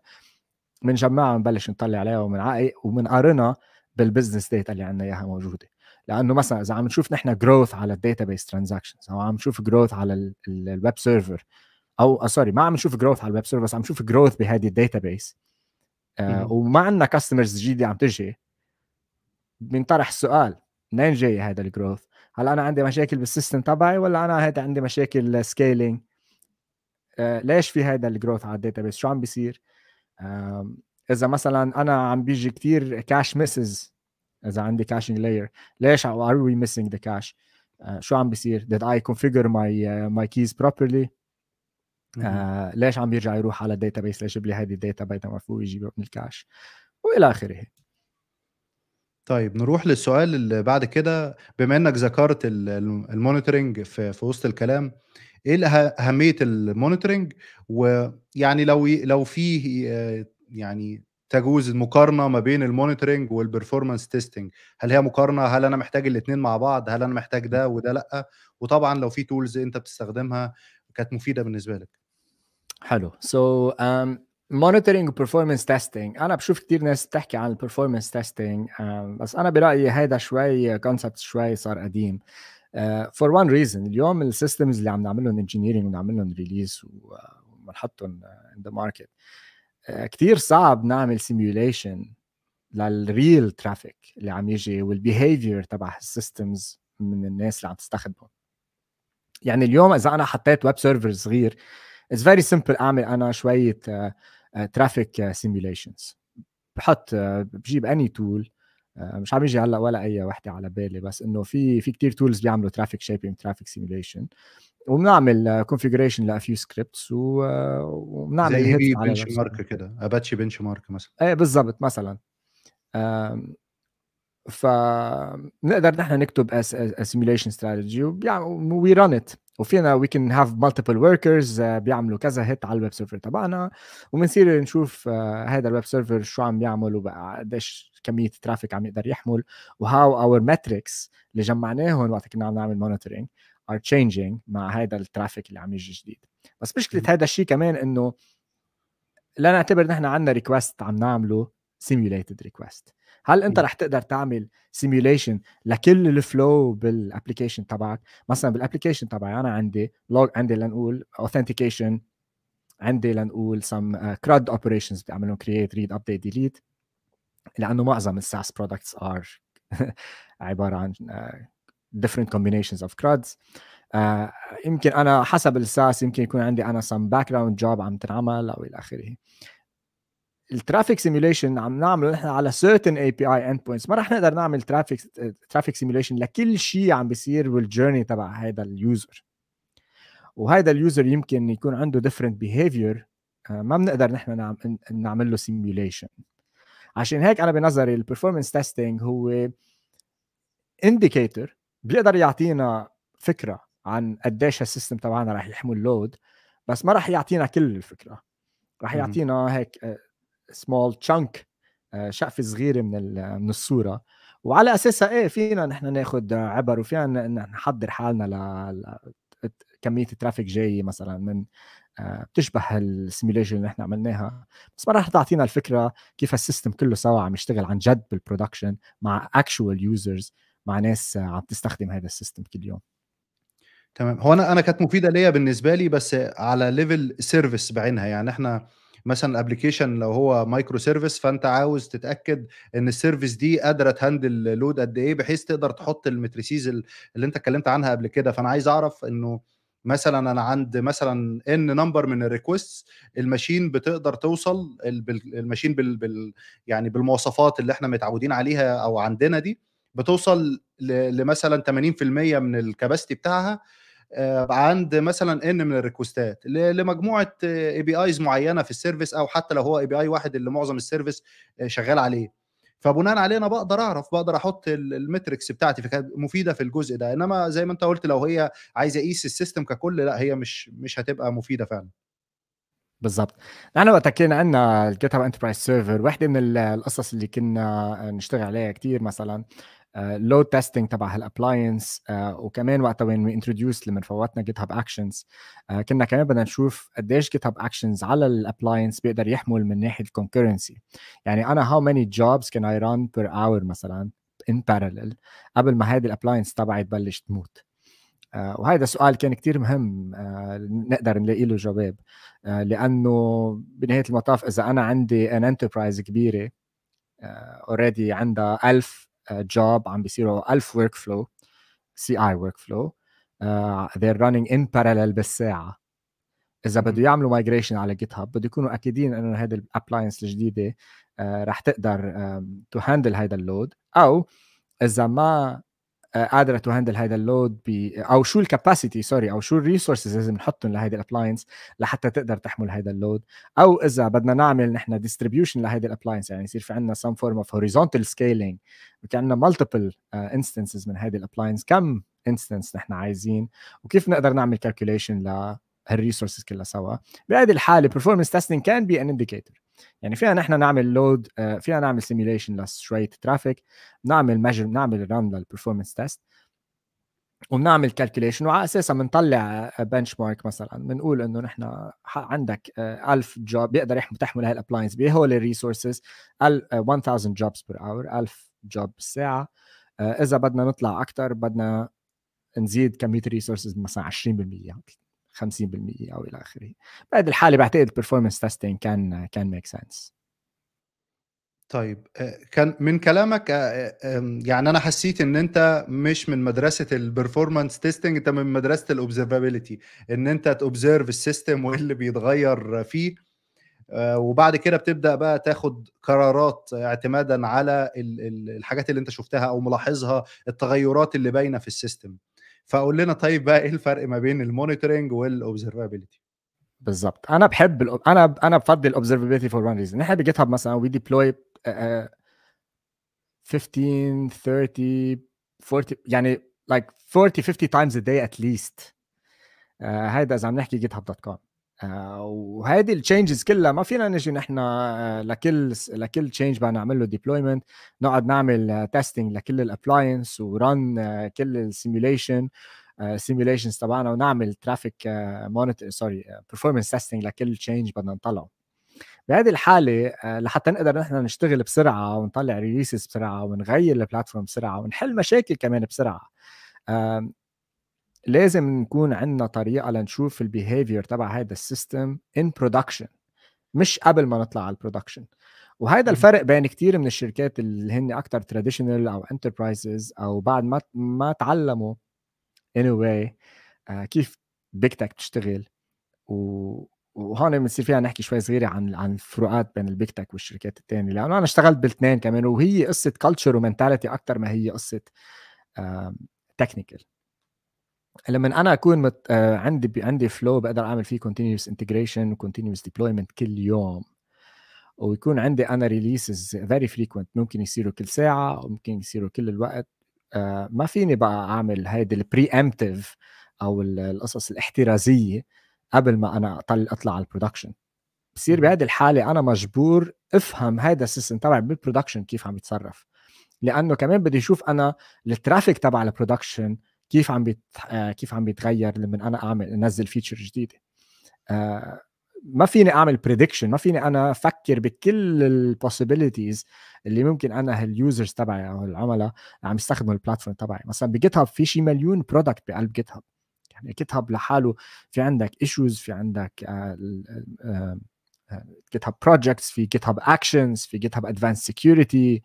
بنجمعها ونبلش نطلع عليها ومن وبنقارنها بال business data اللي عندنا إياها موجودة. لأنه مثلا إذا عم نشوف نحن growth على ال database transactions أو عم نشوف growth على ال web server أو sorry ما عم نشوف growth على ال web server بس عم نشوف growth بهذه ال database آه وما عندنا customers جديدة عم تجي بينطرح السؤال منين جاي هذا ال growth؟ هل أنا عندي مشاكل بال system تبعي ولا أنا هذا عندي مشاكل scaling؟ آه ليش في هذا ال growth على ال database؟ شو عم بيصير؟ آه إذا مثلا أنا عم بيجي كثير cache misses إذا عندي caching layer ليش are we missing the cache؟ شو عم بيصير؟ did I configure my uh, my keys properly؟ آه ليش عم بيرجع يروح على ال database ليجيب لي هذه ال data بينما المفروض يجيبها من ال cache وإلى آخره طيب نروح للسؤال اللي بعد كده. بما إنك ذكرت ال monitoring في, في وسط الكلام إيه أهمية ال monitoring ويعني لو لو فيه يعني تجوز المقارنه ما بين ال monitoring وال performance testing هل هي مقارنة؟ هل أنا محتاج الاثنين مع بعض؟ هل أنا محتاج ده وده لأ؟ وطبعا لو في tools أنت بتستخدمها كانت مفيدة بالنسبة لك. حلو. so so, um, monitoring و performance testing أنا بشوف كثير ناس بتحكي عن ال performance testing بس أنا برأيي هذا شوي concept شوي صار قديم. for one reason اليوم ال systems اللي عم نعمل لهم engineering ونعمل لهم release وبنحطهم in the market كثير صعب نعمل simulation لل real traffic اللي عم يجي وال behavior تبع ال systems من الناس اللي عم تستخدمهم. يعني اليوم إذا أنا حطيت web server صغير it's very simple أعمل أنا شوية traffic simulations بحط بجيب any tool مش عم يجي هلأ ولا أي وحدة على بالي بس إنه في في كثير tools بيعملوا traffic shaping traffic simulation وبنعمل configuration ل a few scripts وبنعمل زي benchmark كده Apache Benchmark مثلا. إيه بالضبط مثلا. فنقدر نحن نكتب simulation strategy we run it وفينا we can have multiple workers بيعملوا كذا hit على ال web server تبعنا. وبنصير نشوف هذا ال web server شو عم بيعمل وبقى قديش كمية traffic عم يقدر يحمل و how our metrics اللي جمعناهم وقت كنا عم نعمل monitoring are changing مع هذا ال traffic اللي عم يجي جديد. بس مشكلة هذا الشيء كمان إنه لا نعتبر نحن عندنا request عم نعمله simulated request هل أنت رح تقدر تعمل simulation لكل ال flow بال application تبعك؟ مثلا بال application تبعي أنا عندي log عندي لنقول authentication عندي لنقول some CRUD operations بدي أعملهم create read update delete لأنه معظم ال SaaS products are عبارة عن different combinations of CRUDs. آه يمكن أنا حسب ال SaaS يمكن يكون عندي أنا some background job عم تنعمل أو إلى آخره. ال traffic simulation عم نعمله نحن على certain API endpoints ما رح نقدر نعمل traffic traffic simulation لكل شيء عم بيصير بال journey تبع هذا ال user وهذا ال user يمكن يكون عنده different behavior. آه، ما بنقدر نحن نعمل له simulation عشان هيك أنا بنظري ال performance testing هو indicator بيقدر يعطينا فكرة عن قديش ال system تبعنا رح يحمل load بس ما رح يعطينا كل الفكرة. رح يعطينا هيك سمول آه، chunk آه، شقفه صغيره من من الصورة. وعلى أساسها إيه فينا نحن ناخذ عبر وفينا نحضر حالنا ل كمية ال traffic جاي مثلا من آه، بتشبه ال simulation اللي إحنا عملناها. بس ما راح تعطينا الفكرة كيف ال system كله سوا عم يشتغل عن جد بال production مع actual users مع ناس عم تستخدم هذا ال system كل يوم. تمام. هو أنا أنا كانت مفيدة ليا بالنسبة لي بس على level service بعينها. يعني إحنا مثلا ال application لو هو microservice فأنت عاوز تتأكد إن ال service دي قادرة ت handle load قد إيه بحيث تقدر تحط ال metrics اللي أنت اتكلمت عنها قبل كده. فأنا عايز أعرف إنه مثلا أنا عند مثلا N number من ال request ال machine بتقدر توصل ال machine بال, بال يعني بالمواصفات اللي إحنا متعودين عليها أو عندنا دي بتوصل لمثلا 80% من ال capacity بتاعها. عند مثلا N من ال requestات لمجموعة APIs معينة في ال service أو حتى لو هو API واحد اللي معظم ال service آه، شغال عليه. فبناء عليه أنا بقدر أعرف بقدر أحط ال metrics بتاعتي فكانت مفيدة في الجزء ده. إنما زي ما أنت قلت لو هي عايزة اقيس ال system ككل لا هي مش مش هتبقى مفيدة فعلا. بالضبط. نحن وقت كان عندنا ال GitHub Enterprise Server وحده من القصص اللي كنا نشتغل عليها كثير مثلا. load testing تبع هال appliance وكمان وقتها when we introduced لما فوتنا GitHub Actions كنا كمان بدنا نشوف قديش GitHub Actions على ال appliance بيقدر يحمل من ناحية ال concurrency يعني أنا how many jobs can I run per hour مثلا in parallel قبل ما هذه ال appliance تبعي تبلش تموت؟ Uh, وهذا سؤال كان كتير مهم نقدر نلاقي له جواب لأنه بنهاية المطاف إذا أنا عندي an enterprise كبيرة already عندها 1000 job عم بيصيروا 1000 workflow CI workflow they're running in parallel بالساعة. إذا بده يعملوا migration على GitHub بده يكونوا أكيدين إنه هذه ال appliance الجديدة uh, رح تقدر to handle هذا ال load أو إذا ما قادرة to handle هذا ال load أو شو ال capacity sorry أو شو ال resources لازم نحطهم لهيدي ال appliance لحتى تقدر تحمل هذا ال load. أو إذا بدنا نعمل نحن distribution لهيدي ال appliance يعني يصير في عندنا some form of horizontal scaling في عندنا multiple instances من هذه ال appliance كم instance نحن عايزين وكيف نقدر نعمل calculation لهال resources كلها سوا. بهذه الحالة performance testing can be an indicator. يعني فينا نحن نعمل load آه، فينا نعمل simulation لشوية traffic نعمل measure نعمل run لل performance test وبنعمل calculation وعلى أساسها بنطلع benchmark مثلا. بنقول إنه نحن عندك 1000 job بيقدر تحمل هاي ال appliance بهول ال resources 1000 jobs per hour 1000 job بالساعة. آه، إذا بدنا نطلع أكثر بدنا نزيد كمية ال resources مثلا 20% 50% أو إلى آخره. بهذه الحالة بعتقد ال performance testing كان كان make sense طيب كان من كلامك يعني أنا حسيت إن أنت مش من مدرسة ال performance testing أنت من مدرسة ال observability إن أنت ت observe ال system وايه اللي بيتغير فيه. وبعد كده بتبدأ بقى تاخد قرارات اعتمادا على الحاجات اللي أنت شفتها أو ملاحظها التغيرات اللي باينة في ال system. فقول لنا طيب بقى إيه الفرق ما بين ال monitoring وال observability بالضبط أنا بحب ال... أنا أنا بفضل ال observability for one reason نحن ب GitHub مثلا we deploy 15 30 40 يعني like 40 50 times a day at least. uh, هيدا إذا عم نحكي GitHub dot com وهذه ال changes كلها ما فينا نجي نحن آه، لكل لكل change بدنا نعمل له deployment نقعد نعمل testing لكل ال appliance و run كل ال simulation simulations تبعنا ونعمل traffic monitor sorry performance testing لكل change بدنا نطلعه. بهذه الحالة آه، لحتى نقدر نحن نشتغل بسرعة ونطلع releases بسرعة ونغير ال platform بسرعة ونحل مشاكل كمان بسرعة لازم نكون عندنا طريقة لنشوف ال behavior تبع هذا ال system in production مش قبل ما نطلع على ال production وهذا الفرق بين كثير من الشركات اللي هن أكثر traditional أو enterprises أو بعد ما ما تعلموا anyway آه، كيف big tech بتشتغل و وهون بنصير فيها نحكي شوي صغيرة عن عن الفروقات بين ال big tech والشركات الثانية لأنه أنا اشتغلت بالاثنين كمان وهي قصة culture و mentality أكثر ما هي قصة technical لما أنا أكون مت... آه عندي عندي flow بقدر أعمل فيه continuous integration و continuous deployment كل يوم. ويكون عندي أنا releases very frequent ممكن يصيروا كل ساعة وممكن يصيروا كل الوقت. آه ما فيني بقى أعمل هيدي ال preemptive أو القصص الاحترازية قبل ما أنا أطلع على ال production بصير بهذه الحالة أنا مجبور أفهم هذا ال system تبعي بال production كيف عم يتصرف. لأنه كمان بدي أشوف أنا ال traffic تبع ال production كيف عم بيت... آه، كيف عم بيتغير لما أنا أعمل أنزل feature جديدة. آه، ما فيني أعمل prediction ما فيني أنا أفكر بكل ال possibilities اللي ممكن أنا ال users تبعي أو العملاء عم يستخدموا ال platform تبعي. مثلا ب GitHub في شي مليون product بقلب GitHub يعني GitHub لحاله في عندك issues في عندك GitHub Projects في GitHub Actions في GitHub Advanced Security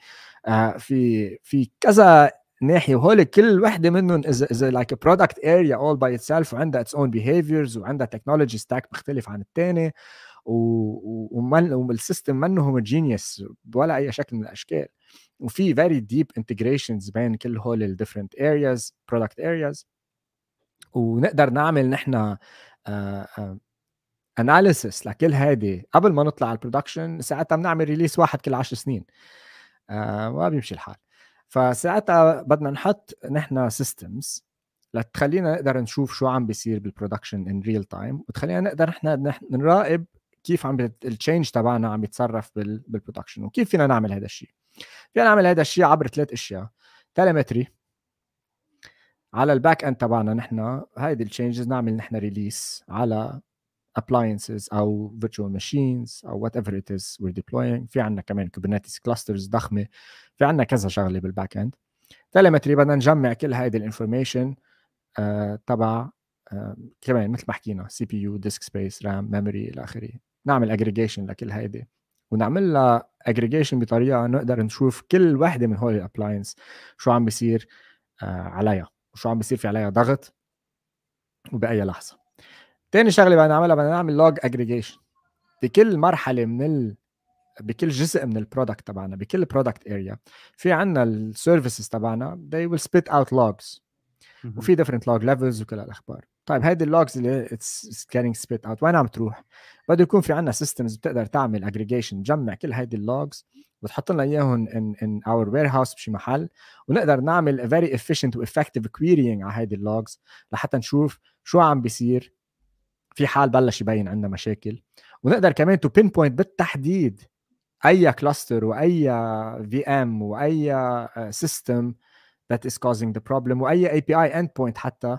في في كذا ناحية وهول كل وحدة منهم is is like product area all by itself وعندها its own behaviors وعندها technology stack مختلف عن الثاني وال system منه homogeneous ولا أي شكل من الأشكال. وفي very deep integrations بين كل هول ال different areas product areas ونقدر نعمل نحن analysis لكل هيدي. قبل ما نطلع على ال production ساعتها بنعمل release واحد كل 10 سنين. آه ما بيمشي الحال. فساعتها بدنا نحط نحن systems لتخلينا نقدر نشوف شو عم بيصير بال production in real time وتخلينا نقدر نحن نراقب كيف عم ال change تبعنا عم يتصرف بال production وكيف فينا نعمل هذا الشيء فينا نعمل هذا الشيء عبر ثلاث أشياء. telemetry على ال backend تبعنا نحن هيدي ال changes نعمل نحن release على appliances أو virtual machines أو whatever it is we're deploying. في عندنا كمان kubernetes clusters ضخمة. في عندنا كذا شغلة بال backend telemetry بدنا نجمع كل هيدي ال information آه تبع آه كمان مثل ما حكينا CPU disk space RAM memory إلى آخره. نعمل اجريجيشن لكل هيدي. ونعمل لها اجريجيشن بطريقة نقدر نشوف كل وحدة من هول ال appliance شو عم بيصير آه عليها. وشو عم بيصير في عليها ضغط وبأي لحظة. تاني شغلة بدنا نعملها بدنا نعمل log aggregation بكل مرحلة من ال... بكل جزء من ال product تبعنا بكل product area في عندنا ال services تبعنا they will spit out logs. وفي different log levels وكل الأخبار. طيب هيدي ال logs اللي it's getting spit out وين عم تروح؟ بده يكون في عندنا systems بتقدر تعمل aggregation تجمع كل هيدي ال logs وتحط لنا إياهم in, in our warehouse بشي محل ونقدر نعمل a very efficient و effective querying على هيدي ال logs لحتى نشوف شو عم بيصير. في حال بلش يبين عندنا مشاكل. ونقدر كمان to pinpoint بالتحديد أي cluster وأي VM وأي system that is causing the problem وأي API endpoint حتى.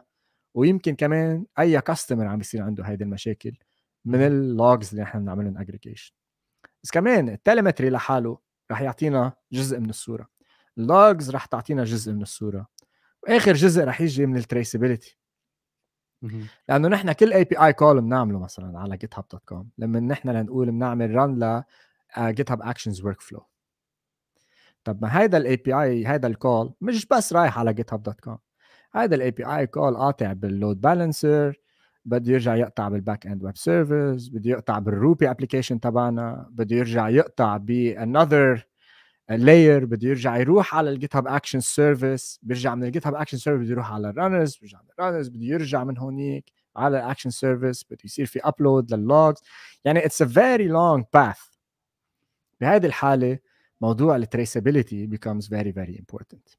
ويمكن كمان أي customer عم بيصير عنده هيدي المشاكل من ال logs اللي نحن بنعملهم اجريجيشن بس كمان ال telemetry لحاله رح يعطينا جزء من الصورة. ال logs رح تعطينا جزء من الصورة. وآخر جزء رح يجي من ال traceability لأنه نحن كل API call بنعمله مثلا على GitHub dot com لما نحن لنقول بنعمل run ل GitHub Actions workflow طب ما هيدا ال API هيدا ال call مش بس رايح على GitHub dot com هيدا ال API call قاطع بال load balancer بده يرجع يقطع بال backend web service بده يقطع بال Ruby application تبعنا بده يرجع يقطع ب another layer بده يرجع يروح على ال GitHub Actions service بيرجع من ال GitHub Actions service بده يروح على ال runners بيرجع من ال runners بده يرجع من هونيك على ال Actions service بده يصير في upload لل logs يعني it's a very long path بهذه الحالة موضوع ال traceability becomes very very important.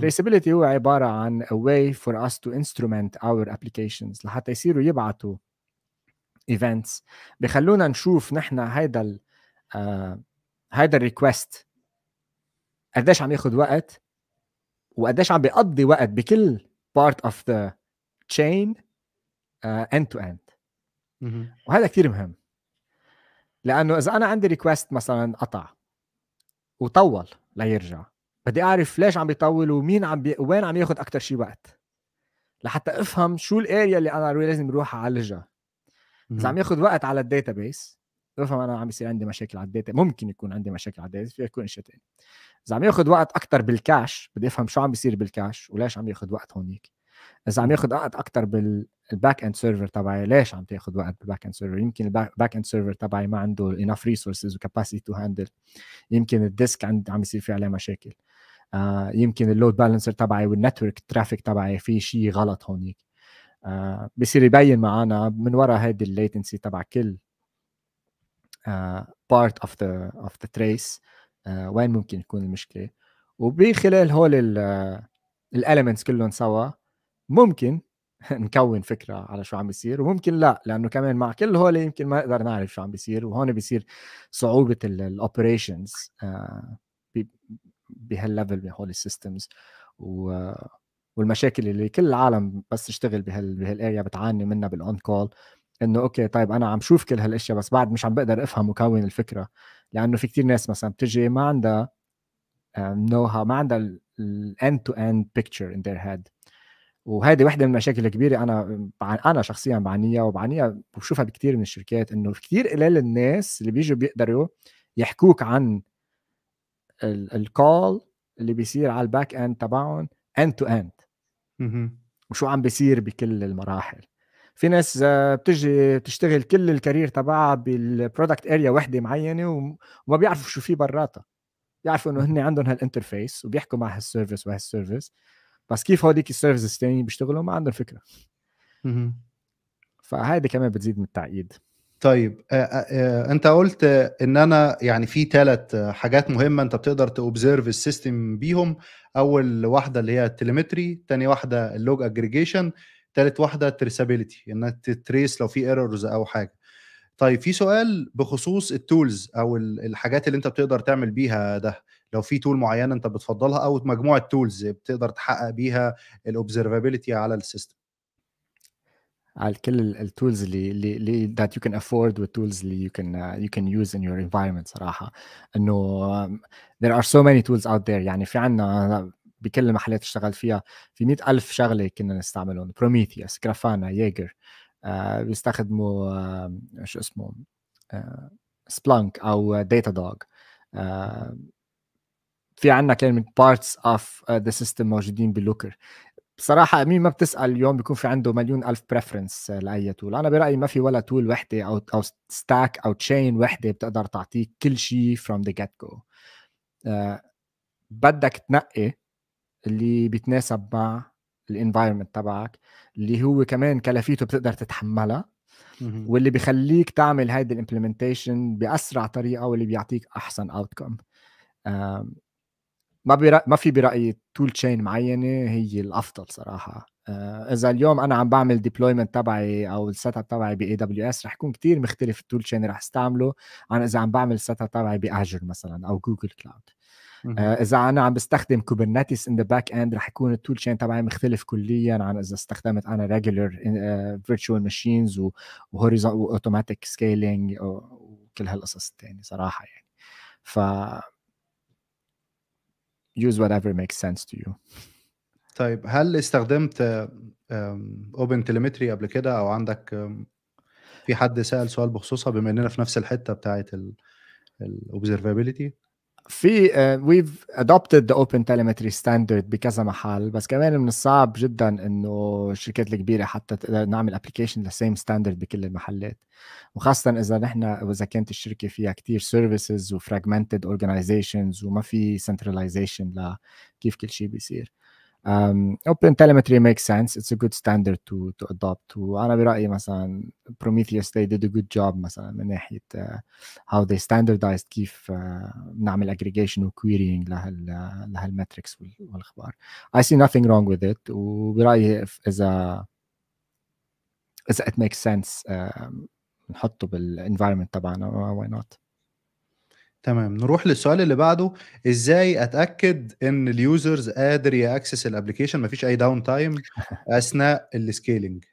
traceability هو عبارة عن a way for us to instrument our applications لحتى يصيروا يبعثوا events. بخلونا نشوف نحن هيدا ال uh, هيدا ال request قديش عم ياخذ وقت وقديش عم بيقضي وقت بكل part of the chain end to end وهذا كثير مهم. لأنه إذا أنا عندي request مثلا قطع وطول ليرجع بدي أعرف ليش عم بيطول ومين عم بي... وين عم ياخذ أكثر شيء وقت؟ لحتى أفهم شو ال area اللي أنا لازم أروح أعالجها. إذا عم ياخذ وقت على ال database بفهم أنا عم بيصير عندي مشاكل على ال data ممكن يكون عندي مشاكل على ال data في يكون شيء ثاني إذا عم ياخذ وقت أكثر بال cache بدي أفهم شو عم بيصير بال cache وليش عم ياخذ وقت هونيك. إذا عم ياخذ وقت أكثر بال backend server تبعي ليش عم تاخذ وقت بال backend server يمكن ال backend server تبعي ما عنده enough resources و capacity to handle يمكن ال disk عم يصير في عليه مشاكل. آه يمكن ال load balancer تبعي وال network traffic تبعي في شيء غلط هونيك. آه بصير يبين معنا من وراء هيدي ال latency تبع كل part of the of the trace وين ممكن تكون المشكلة؟ وبخلال هول ال elements كلهم سوا ممكن نكون فكرة على شو عم بيصير وممكن لا لأنه كمان مع كل هول يمكن ما نقدر نعرف شو عم بيصير وهون بيصير صعوبة ال operations آه، بهال level بهول ال systems والمشاكل اللي كل العالم بس تشتغل بهال بهال area بتعاني منها بال on call إنه okay طيب أنا عم شوف كل هالأشياء بس بعد مش عم بقدر أفهم وكون الفكرة. لأنه في كتير ناس مثلا بتجي ما عندها know how ما عندها ال end to end picture in their head وهذه وحدة من المشاكل الكبيرة أنا أنا شخصيا بعانيها وبعانيها بشوفها بكثير من الشركات إنه كثير قليل الناس اللي بيجوا بيقدروا يحكوك عن ال call اللي بيصير على ال backend تبعهم end to end وشو عم بيصير بكل المراحل. في ناس بتجي تشتغل كل ال career تبعها بال product area وحدة معينة وما بيعرفوا شو في براتها بيعرفوا إنه هن عندهم هال interface وبيحكوا مع هال service وهال service بس كيف هوديك ال services الثانيين بيشتغلوا؟ ما عندهم فكرة. فهيدي كمان بتزيد من التعقيد. طيب آآ آآ أنت قلت إن أنا يعني في ثلاث حاجات مهمة أنت بتقدر ت observe ال system بيهم. أول واحدة اللي هي ال telemetry ثاني واحدة ال log aggregation ثالث واحدة ال traceability انك ت trace لو في errors أو حاجة. طيب في سؤال بخصوص ال tools أو الحاجات اللي أنت بتقدر تعمل بيها ده. لو في tool معينة أنت بتفضلها أو مجموعة tools بتقدر تحقق بيها ال observability على ال system على كل ال tools اللي اللي that you can afford وال tools اللي can uh, you can use in your environment صراحة. إنه there are so many tools out there يعني في عنا بكل المحلات اشتغل فيها في مئة ألف شغلة كنا نستعملهم. بروميثيوس جرافانا ييجر آه بيستخدموا آه شو اسمه آه أو داتا دوغ آه في عندنا كلمة بارتس اوف ذا سيستم موجودين بلوكر بصراحة مين ما بتسأل اليوم بيكون في عنده مليون ألف بريفرنس لأي تول أنا برأيي ما في ولا تول وحدة أو أو ستاك أو تشين وحدة بتقدر تعطيك كل شيء the get go uh, بدك تنقي اللي بيتناسب مع ال environment تبعك اللي هو كمان كلفيته بتقدر تتحملها واللي بيخليك تعمل هيدي ال implementation بأسرع طريقة واللي بيعطيك أحسن outcome ما برأ... ما في برأيي tool chain معينة هي الأفضل صراحة. آه، إذا اليوم أنا عم بعمل deployment تبعي أو ال setup تبعي ب AWS رح يكون كثير مختلف ال tool chain اللي رح استعمله عن إذا عم بعمل ال setup تبعي ب Azure مثلا أو Google Cloud إذا أنا عم بستخدم Kubernetes in the backend رح يكون ال tool chain تبعي مختلف كليا عن إذا استخدمت أنا regular virtual machines و horizontal و automatic scaling وكل هالقصص الثانية صراحة يعني. ف use whatever makes sense to you. طيب هل استخدمت OpenTelemetry قبل كده؟ أو عندك في حد سأل سؤال بخصوصها بما إننا في نفس الحتة بتاعت ال observability في we've adopted the OpenTelemetry standard بكذا محل بس كمان من الصعب جدا إنه الشركات الكبيرة حتى تقدر نعمل application ل same standard بكل المحلات. وخاصه إذا نحن واذا كانت الشركة فيها كتير services و fragmented organizations وما في centralization لكيف كل شيء بيصير. Um, OpenTelemetry makes sense it's a good standard to to adopt وأنا برايي مثلا Prometheus they did a good job مثلا من ناحيه uh, how they standardized كيف uh, نعمل aggregation و querying لهال لهال metrics والاخبار I see nothing wrong with it وبرايي اذا اذا it makes sense uh, نحطه بال environment تبعنا why not تمام. نروح للسؤال اللي بعده. إزاي أتأكد إن ال users قادر ي access ال application؟ مفيش أي downtime اثناء ال scaling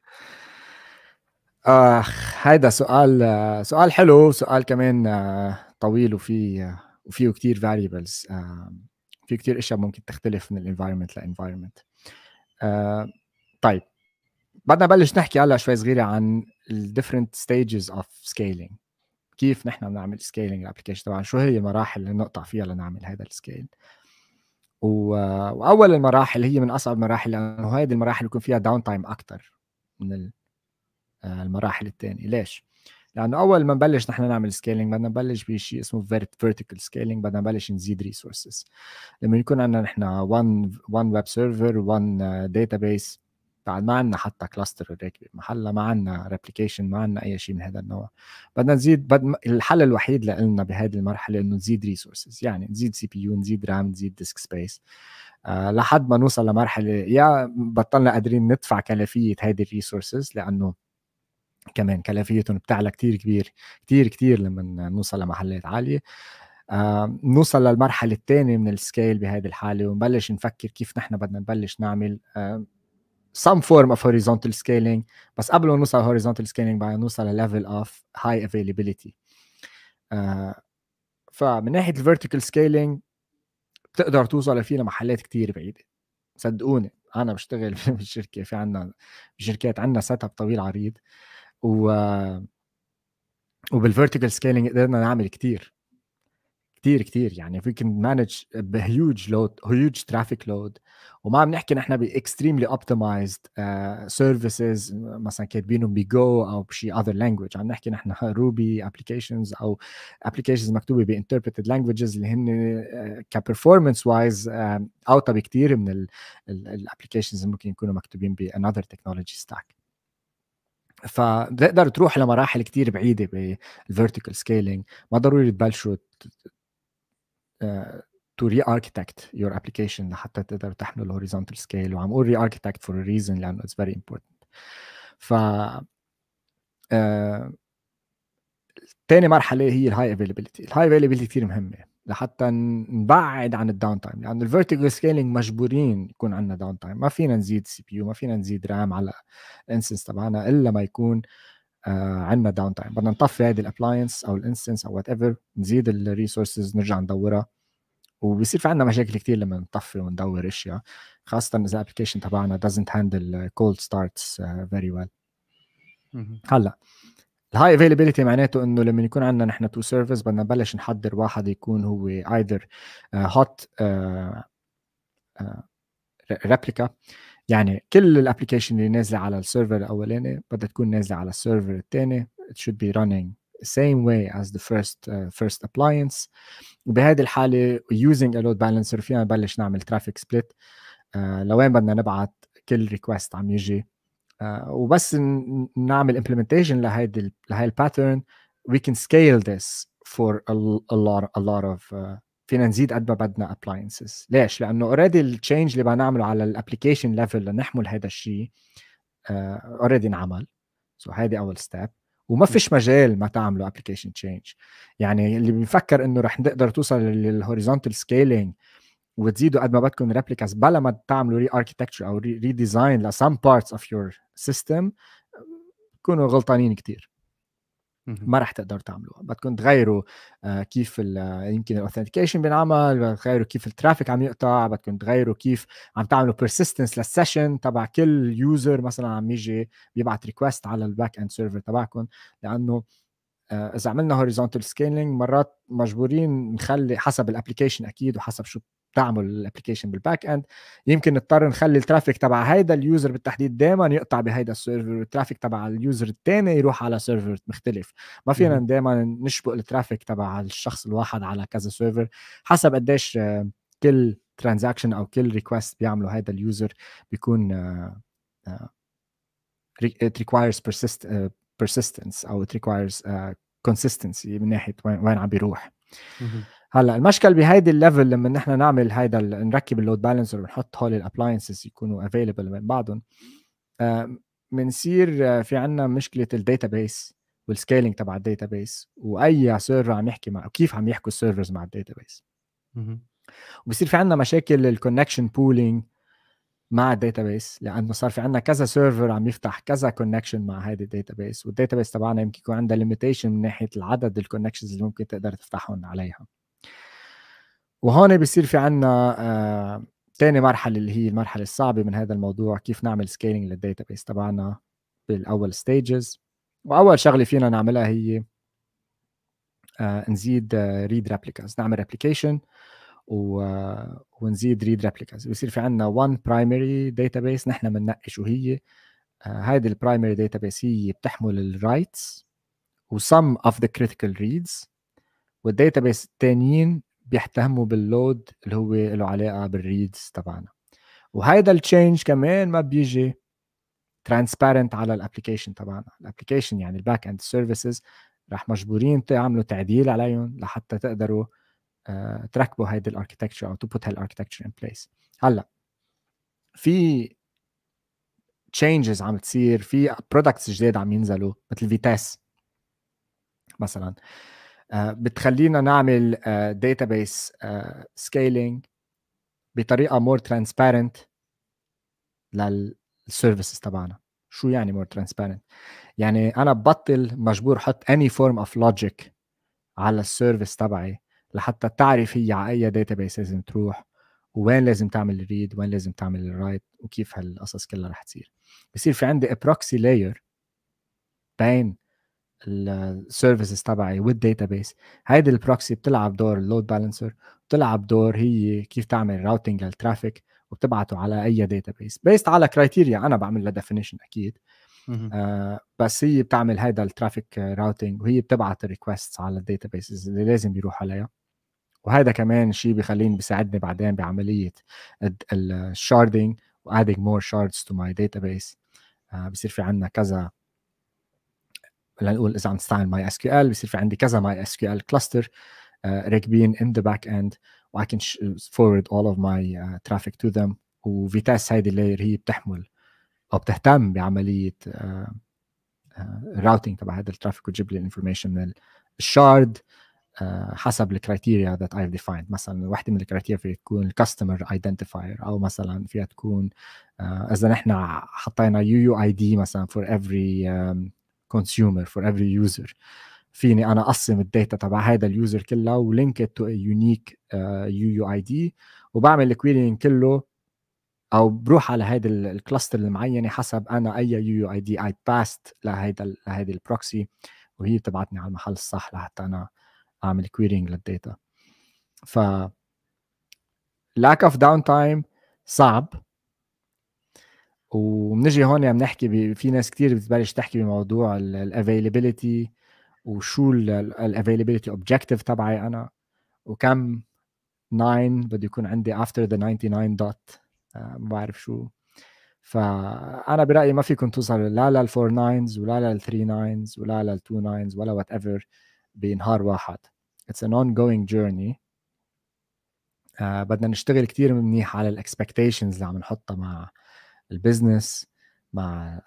اخ هذا سؤال سؤال حلو سؤال كمان طويل وفي وفيه كثير variables في كثير أشياء ممكن تختلف من ال environment ل environment طيب بدنا نبلش نحكي هلا شوي صغيرة عن ال different stages of scaling كيف نحن بنعمل scaling ال application طبعا شو هي المراحل اللي نقطع فيها لنعمل هذا ال scale وأول المراحل هي من أصعب المراحل لأنه هذه المراحل بيكون فيها downtime أكثر من آه، المراحل الثانية ليش؟ لأنه أول ما نبلش نحن نعمل scaling بدنا نبلش بشيء اسمه vertical scaling بدنا نبلش نزيد resources لما يكون عندنا نحن 1 1 web server 1 database بعد ما عندنا حتى cluster راكبه محلها ما عندنا replication ما عندنا أي شيء من هذا النوع. بدنا نزيد بد... الحل الوحيد لنا بهذه المرحلة إنه نزيد resources يعني نزيد CPU نزيد RAM نزيد disk space أه لحد ما نوصل لمرحلة يا بطّلنا قادرين ندفع كلفيه هذه ال resources لأنه كمان كلفيتهم بتعلى كتير كبير كتير كتير لما نوصل لمحلات عالية. آه نوصل للمرحلة الثانية من ال scale بهذه الحالة ونبلش نفكر كيف نحن بدنا نبلش نعمل آه some form of horizontal scaling بس قبل ما نوصل horizontal scaling بدنا نوصل ل level of high availability. آه فمن ناحية ال vertical scaling بتقدر توصل فيه لمحلات كتير بعيدة. صدقوني أنا بشتغل في الشركة في عنا شركات عندنا setup طويل عريض و وبال vertical scaling قدرنا نعمل كتير. كتير كتير. يعني فيك manage ب huge load huge traffic load وما عم نحكي نحن ب extremely optimized services مثلا كاتبينهم بجو أو بشي other language عم نحكي نحن Ruby applications أو applications مكتوبة ب interpreted languages اللي هن ك performance wise أوطى بكثير من ال applications اللي ممكن يكونوا مكتوبين ب another technology stack فبتقدر تروح لمراحل كتير بعيدة بال vertical scaling ما ضروري تبلشوا to re-architect your application لحتى تقدر تحمل ال horizontal scale وعم أقول re-architect for reason لأنه it's very important ف ثاني مرحلة هي ال high availability ال high availability كثير مهمة لحتى نبعد عن ال downtime لأن ال vertical scaling مجبورين يكون عندنا downtime ما فينا نزيد CPU ما فينا نزيد RAM على ال instance تبعنا إلا ما يكون آه عندنا downtime بدنا نطفي هذه ال appliance أو ال instance أو whatever نزيد ال resources نرجع ندورها. وبيصير في عندنا مشاكل كثير لما نطفي وندور أشياء خاصة إذا ال application تبعنا doesn't handle cold starts uh, very well. هلأ ال high availability معناته إنه لما يكون عندنا نحن two servers بدنا نبلش نحضر واحد يكون هو either hot replica يعني كل ال application اللي نازلة على ال server الأولاني بدها تكون نازلة على ال server الثاني. It should be running same way as the first uh, first appliance. وبهذه الحالة using a load balancer فينا نبلش نعمل traffic split. Uh, لوين بدنا نبعت كل request عم يجي. Uh, وبس نعمل implementation لهيدي لهي ال pattern we can scale this for a, a lot a lot of uh, فينا نزيد قد ما بدنا appliances. ليش؟ لأنه already ال change اللي بدنا نعمله على ال application level لنحمل هذا الشيء already uh, انعمل. so so هيدي أول step وما فيش مجال ما تعملوا application change يعني اللي بيفكر إنه رح نقدر توصل لل horizontal scaling وتزيدوا قد ما بدكم replicas بلا ما تعملوا re-architecture أو redesign ل some parts of your system بتكونوا غلطانين كثير ما راح تقدروا تعملوها. بدكم تغيروا آه كيف يمكن ال authentication بينعمل تغيروا كيف ال traffic عم يقطع بدكم تغيروا كيف عم تعملوا persistence لل session تبع كل user مثلا عم يجي بيبعت request على ال backend server تبعكم. لأنه آه إذا عملنا horizontal scaling مرات مجبورين نخلي حسب ال application أكيد وحسب شو تعمل ال application بال backend يمكن نضطر نخلي ال traffic تبع هيدا ال user بالتحديد دائما يقطع بهيدا ال server وال traffic تبع ال user الثاني يروح على server مختلف. ما فينا دائما نشبك ال traffic تبع الشخص الواحد على كذا server حسب قديش آه، كل transaction أو كل request بيعمله هيدا ال user بيكون it requires persist, uh, persistence أو it requires uh, consistency من ناحية وين عم بيروح. هلا المشكل بهيدي ال level لما نحن نعمل هيدا نركب ال load balancer ونحط هول ال appliances يكونوا available من بعضهم بنصير في عندنا مشكلة ال database وال scaling تبع ال database وأي server عم يحكي مع كيف عم يحكوا ال servers مع ال database وبصير في عندنا مشاكل ال connection pooling مع ال database لأنه صار في عندنا كذا server عم يفتح كذا connection مع هيدي ال database وال database تبعنا يمكن يكون عندها limitation من ناحية العدد ال connections اللي ممكن تقدر تفتحهم عليها. وهون بيصير في عنا آه تاني مرحلة اللي هي المرحلة الصعبة من هذا الموضوع كيف نعمل scaling لل database تبعنا بالأول stages وأول شغلة فينا نعملها هي آه نزيد read آه replicas نعمل replication و... ونزيد read replicas بصير في عندنا one primary database نحن بننقي شو هي هذه ال primary database هي بتحمل ال writes و some of the critical reads وال database الثانيين بيهتموا بال load اللي هو له علاقة بال reads تبعنا. وهيدا ال change كمان ما بيجي transparent على ال application تبعنا. ال application يعني ال backend services رح مجبورين تعملوا تعديل عليهم لحتى تقدروا uh, تركبوا هيدي ال architecture أو to put هال architecture in place هلأ في changes عم تصير في products جداد عم ينزلوا مثل Vitess مثلا. آه، بتخلينا نعمل database scaling بطريقة more transparent لل services تبعنا. شو يعني more transparent يعني أنا ببطل مجبور أحط any form of logic على ال service تبعي لحتى تعرف هي على أي database لازم تروح وين لازم تعمل ال read وين لازم تعمل ال write وكيف هالقصص كلها رح تصير. بصير في عندي proxy layer بين ال services تبعي وال database هيدي ال proxy بتلعب دور ال load balancer بتلعب دور هي كيف تعمل routing لل traffic وبتبعته على أي database based على criteria أنا بعمل لها definition أكيد. آه بس هي بتعمل هيدا ال traffic routing وهي بتبعت ال request على ال databases اللي لازم يروح عليها. وهذا كمان شيء بخليني بيساعدني بعدين بعملية ال sharding و adding more shards to my database بصير في عندنا كذا لنقول إذا عم نستعمل MySQL بصير في عندي كذا MySQL cluster راكبين in the backend و I can forward all of my uh, traffic to them. و Vitess هيدي ال layer هي بتحمل أو بتهتم بعملية ال routing uh, uh, تبع هذا ال traffic وتجيب لي ال information من ال shard حسب ال criteria that I've defined مثلا وحدة من ال criteria فيها تكون ال customer identifier أو مثلا فيها تكون إذا نحن حطينا UUID مثلا for every consumer for every user فيني أنا أقسم ال data تبع هذا ال user كلها و link to unique UUID وبعمل ال querying كله أو بروح على هيدا ال cluster المعينة حسب أنا أي UUID I passed لهيدا لهيدي ال proxy وهي بتبعتني على المحل الصح لحتى أنا أعمل querying لل data. ف lack of downtime صعب. وبنجي هون بنحكي في ناس كثير بتبلش تحكي بموضوع ال availability وشو ال availability objective تبعي أنا وكم 9 بده يكون عندي after the 99 dot ما بعرف شو. فأنا برأيي ما فيكم توصلوا لا لل four nines ولا لل three nines ولا لل two nines ولا whatever بنهار واحد. It's an ongoing journey. uh, بدنا نشتغل كثير منيح على ال expectations اللي عم نحطها مع ال business مع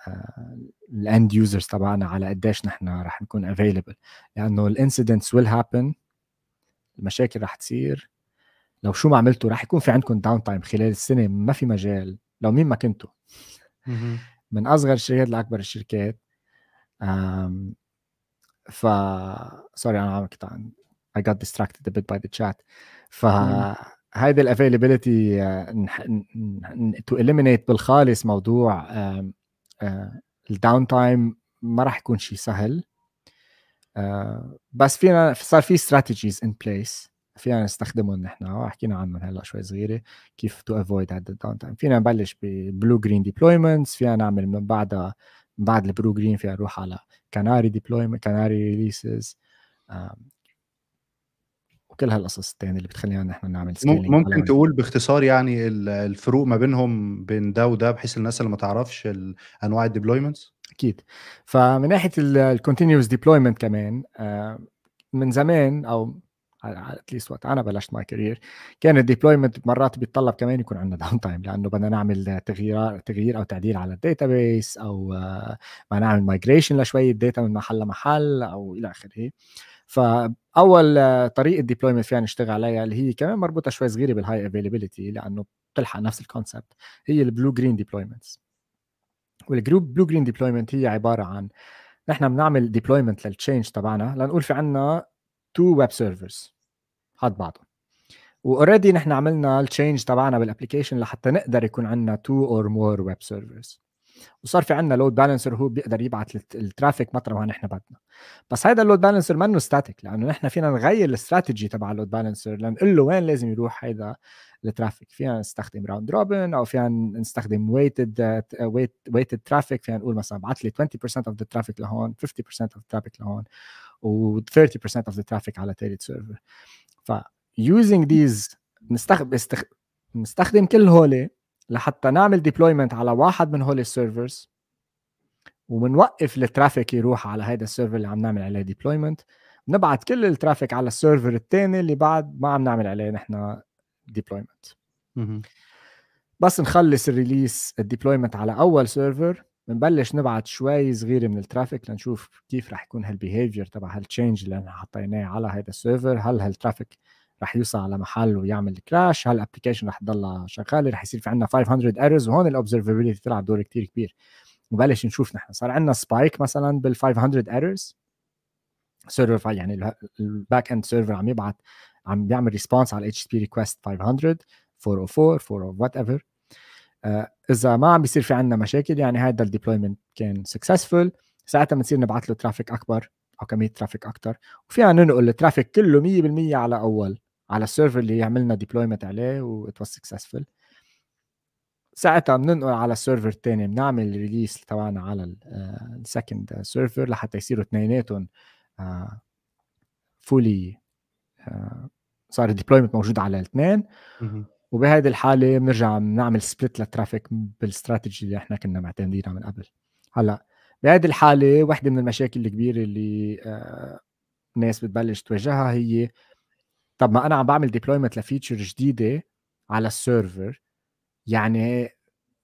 ال end users تبعنا على قديش نحن رح نكون available لأنه ال incidents will happen المشاكل رح تصير. لو شو ما عملتوا رح يكون في عندكم downtime خلال السنة ما في مجال. لو مين ما كنتوا. من أصغر الشركات لأكبر الشركات. ف sorry أنا عم كنت I got distracted a bit by the chat. ف هيدي ال availability to eliminate بالخالص موضوع ال downtime ما راح يكون شيء سهل. بس فينا صار في strategies in place فينا نستخدمهم نحن. وحكينا عنهم هلأ شوي صغيرة. كيف to avoid هذا ال downtime فينا نبلش ب blue green deployments فينا نعمل من بعدها من بعد ال blue green فينا نروح على canary deployment canary releases وكل هالقصص الثانية اللي بتخلينا نحن نعمل scaling ممكن تقول باختصار يعني الفروق ما بينهم بين ده وده بحيث الناس اللي ما تعرفش أنواع ال deployments أكيد. فمن ناحية ال continuous deployment كمان آه، من زمان أو at least وقت أنا بلشت my career كان ال deployment مرات بيتطلب كمان يكون عندنا downtime لأنه بدنا نعمل تغيير تغيير أو تعديل على ال database أو آه، بدنا نعمل migration لشوية data من محل لمحل أو إلى آخره. فأول طريقة deployment فينا نشتغل عليها اللي هي كمان مربوطة شوي صغيرة بال high availability لأنه بتلحق نفس ال concept هي ال blue green deployments وال group blue green deployment هي عبارة عن نحن بنعمل deployment لل change تبعنا لنقول في عندنا two web servers حد بعضهم. و already نحن عملنا ال change تبعنا بال application لحتى نقدر يكون عندنا two or more web servers وصار في عندنا load balancer هو بيقدر يبعث ال traffic مطرح ما نحن بدنا. بس هذا ال load balancer منه static لأنه نحن فينا نغير الاستراتيجي تبع ال load balancer لنقول له وين لازم يروح هذا ال traffic فينا نستخدم round robin أو فينا نستخدم weighted weighted traffic فينا نقول مثلا ابعث لي 20% of the traffic لهون 50% of the traffic لهون و 30% of the traffic على ثالث server ف using these نستخدم نستخدم كل هول لحتى نعمل deployment على واحد من هول ال servers وبنوقف ال traffic يروح على هذا ال server اللي عم نعمل عليه deployment بنبعت كل ال traffic على ال server الثاني اللي بعد ما عم نعمل عليه نحن deployment بس نخلص ال release ال deployment على أول server بنبلش نبعت شوي صغيره من ال traffic لنشوف كيف رح يكون هال behavior تبع هال change اللي إحنا حطيناه على هذا ال server هل هال traffic رح يوصل على محل ويعمل crash هل ال application رح تضلها شغالة رح يصير في عندنا 500 errors وهون ال observability تلعب دور كتير كبير. وبلش نشوف نحن صار عندنا spike مثلا بال 500 errors server يعني ال backend server عم يبعث عم بيعمل response على HTTP request 500 404 4 whatever إذا ما عم بيصير في عندنا مشاكل يعني هذا ال deployment كان successful ساعتها بنصير نبعث له traffic أكبر أو كمية traffic أكثر وفينا ننقل ال traffic كله 100% على أول. على ال server اللي عملنا deployment عليه وات was successful ساعتها بننقل على ال server الثاني بنعمل release تبعنا على ال second server لحتى يصيروا اثنيناتهم fully آه، آه، صار ال deployment موجود على الاثنين. وبهذه الحالة بنرجع بنعمل split لل traffic بال strategy اللي إحنا كنا معتمدينها من قبل. هلأ بهذه الحالة واحدة من المشاكل الكبيرة اللي آه، الناس بتبلش تواجهها هي طب ما أنا عم بعمل deployment ل feature جديدة على ال server يعني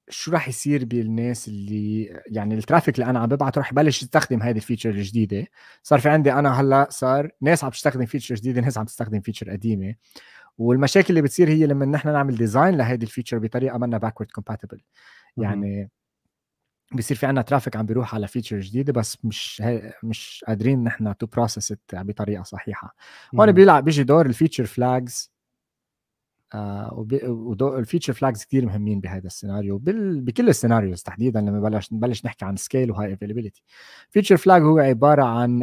شو راح يصير بالناس اللي يعني ال traffic اللي أنا عم ببعته راح يبلش يستخدم هذه ال feature الجديدة. صار في عندي أنا هلأ صار ناس عم تستخدم feature جديدة ناس عم تستخدم feature قديمة. والمشاكل اللي بتصير هي لما نحن نعمل design لهذه ال feature بطريقة منا backward compatible يعني بيصير في عندنا traffic عم بيروح على feature جديدة بس مش مش قادرين نحن to process بطريقة صحيحة. هون بيلعب بيجي دور ال feature flags آه ودور ال feature flags كثير مهمين بهذا السيناريو. بكل ال scenarios تحديدا لما بلش نبلش نحكي عن scale و high availability feature flag هو عبارة عن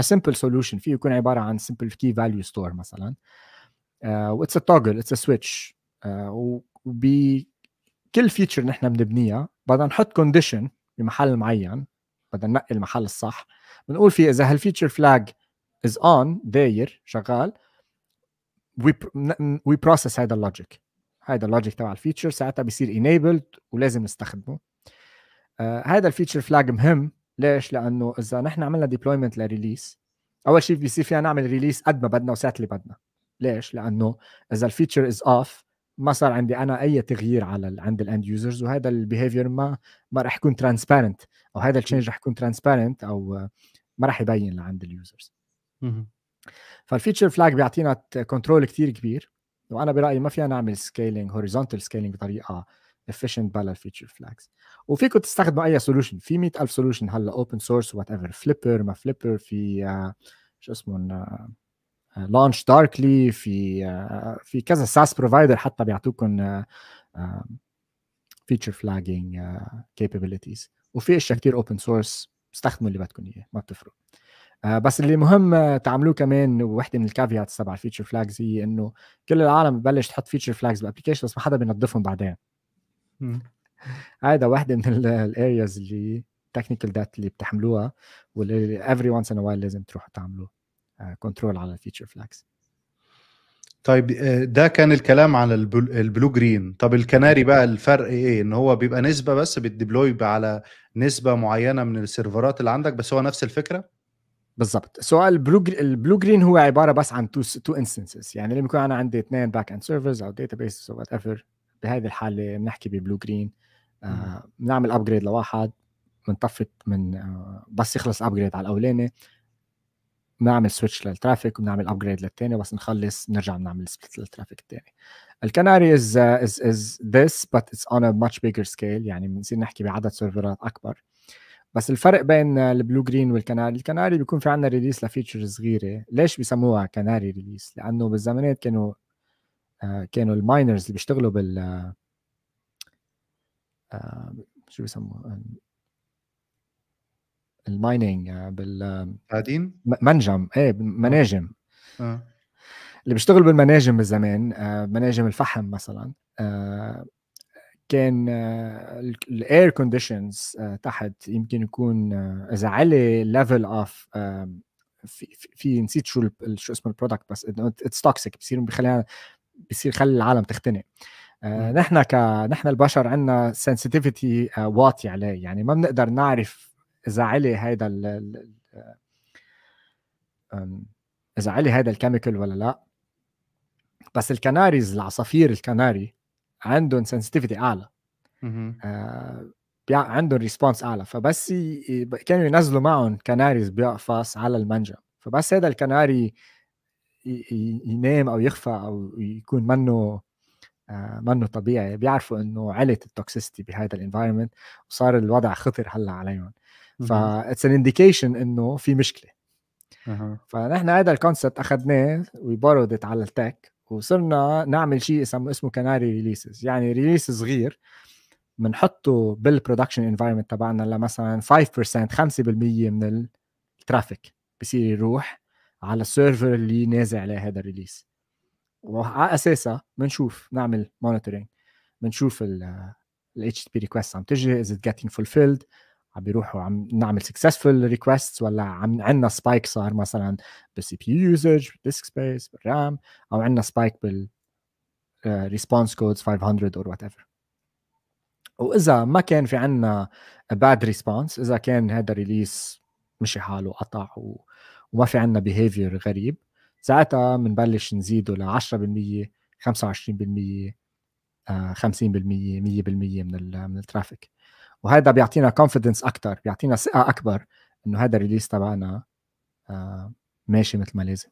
a simple solution. فيه يكون عبارة عن simple key value store مثلا. what's a toggle it's a switch وبكل feature نحن بنبنيها بدنا نحط condition بمحل معين بدنا ننقي المحل الصح. بنقول فيه إذا هال feature flag is on داير شغال we process هذا ال logic هذا ال logic تبع ال feature ساعتها بيصير enabled ولازم نستخدمه. هذا ال feature flag مهم. ليش؟ لأنه إذا نحن عملنا deployment ل release أول شيء بيصير فينا نعمل release قد ما بدنا وساعة اللي بدنا. ليش؟ لأنه إذا ال feature is off ما صار عندي أنا أي تغيير على عند ال end users وهذا ال behavior ما ما راح يكون transparent أو هذا ال change راح يكون transparent أو ما راح يبين لعند ال users فال feature flag بيعطينا control كثير كبير وأنا برأيي ما فينا نعمل scaling horizontal scaling بطريقة efficient بلا ال feature flags وفيكم تستخدموا أي solution في 100000 سولوشن هلأ open source whatever Flipper ما Flipper في uh, شو اسمه LaunchDarkly في uh, في كذا SaaS provider حتى بيعطوكم feature flagging capabilities وفي أشياء كثير open source استخدموا اللي بدكم إياه ما بتفرق. آه، بس اللي مهم تعملوه كمان وحده من ال caveats تبع ال feature flags هي إنه كل العالم ببلش تحط feature flags بال application بس ما حدا بينظفهم بعدين. هذا واحدة من ال areas اللي technical debt اللي بتحملوها واللي every once in a while لازم تروحوا تعملوا control على ال feature flags طيب آه، ده كان الكلام على ال blue green. طب الكناري بقى الفرق إيه؟ إن هو بيبقى نسبة بس بت deploy على نسبة معينة من السيرفرات اللي عندك بس هو نفس الفكرة؟ بالضبط. سؤال ال blue ال blue green هو عبارة بس عن two two instances يعني لما يكون أنا عندي اثنين backend servers أو database أو whatever بهذه الحالة بنحكي ب blue green. آه بنعمل upgrade لواحد بنطفي من آه بس يخلص upgrade على الأولاني. بنعمل switch لل traffic وبنعمل upgrade للثاني بس نخلص نرجع بنعمل split لل traffic الثاني ال canary is is is this but it's on a much bigger scale يعني بنصير نحكي بعدد سيرفرات أكبر. بس الفرق بين ال blue green وال canary ال canary بيكون في عندنا release ل feature صغيرة. ليش بيسموها canary release لأنه بالزمانات كانوا آه، كانوا ال miners اللي بيشتغلوا بال آه، شو بيسموه؟ ال mining بال تعدين منجم. إيه مناجم. آه. اللي بيشتغل بالمناجم بالزمان آه، مناجم الفحم مثلا آه، كان ال air conditions تحت يمكن يكون آه، إذا علي level of في, في نسيت شو شو اسمه ال product بس it's toxic بصير بخلينا بصير خلي العالم تختنق. نحن ك نحن البشر عندنا sensitivity واطي عليه. يعني ما بنقدر نعرف إذا علي هيدا ال إذا علي هيدا ال chemical ولا لا. بس ال canaries العصافير الكناري عندهم sensitivity أعلى. آه عندهم response أعلى. فبس ي... كانوا ينزلوا معهم canaries بيقفص على المنجم. فبس هذا الكناري ي... ينام أو يخفى أو يكون منه آه منه طبيعي. بيعرفوا إنه علت ال toxicity بهذا ال environment وصار الوضع خطر هلأ عليهم. ف that's an indication إنه في مشكلة. فنحن هذا ال concept أخذناه وي على ال tech وصرنا نعمل شيء اسمه اسمه canary releases يعني release صغير بنحطه بال production environment تبعنا لمثلا 5% 5% من ال traffic بصير يروح على ال server اللي نازل عليه هذا ال release وعلى أساسها بنشوف نعمل monitoring بنشوف ال HTTP requests عم تجي is it getting fulfilled عم بيروحوا عم نعمل successful request ولا عم عندنا spike صار مثلا بال CPU usage بال disk space بال RAM أو عندنا spike بال response codes 500 or whatever وإذا ما كان في عندنا bad response إذا كان هذا release مشي حاله قطع و... وما في عندنا behavior غريب ساعتها بنبلش نزيده ل 10% 25% 50% 100% من من ال traffic وهذا بيعطينا confidence أكثر بيعطينا ثقة أكبر إنه هذا ال release تبعنا آه، ماشي مثل ما لازم.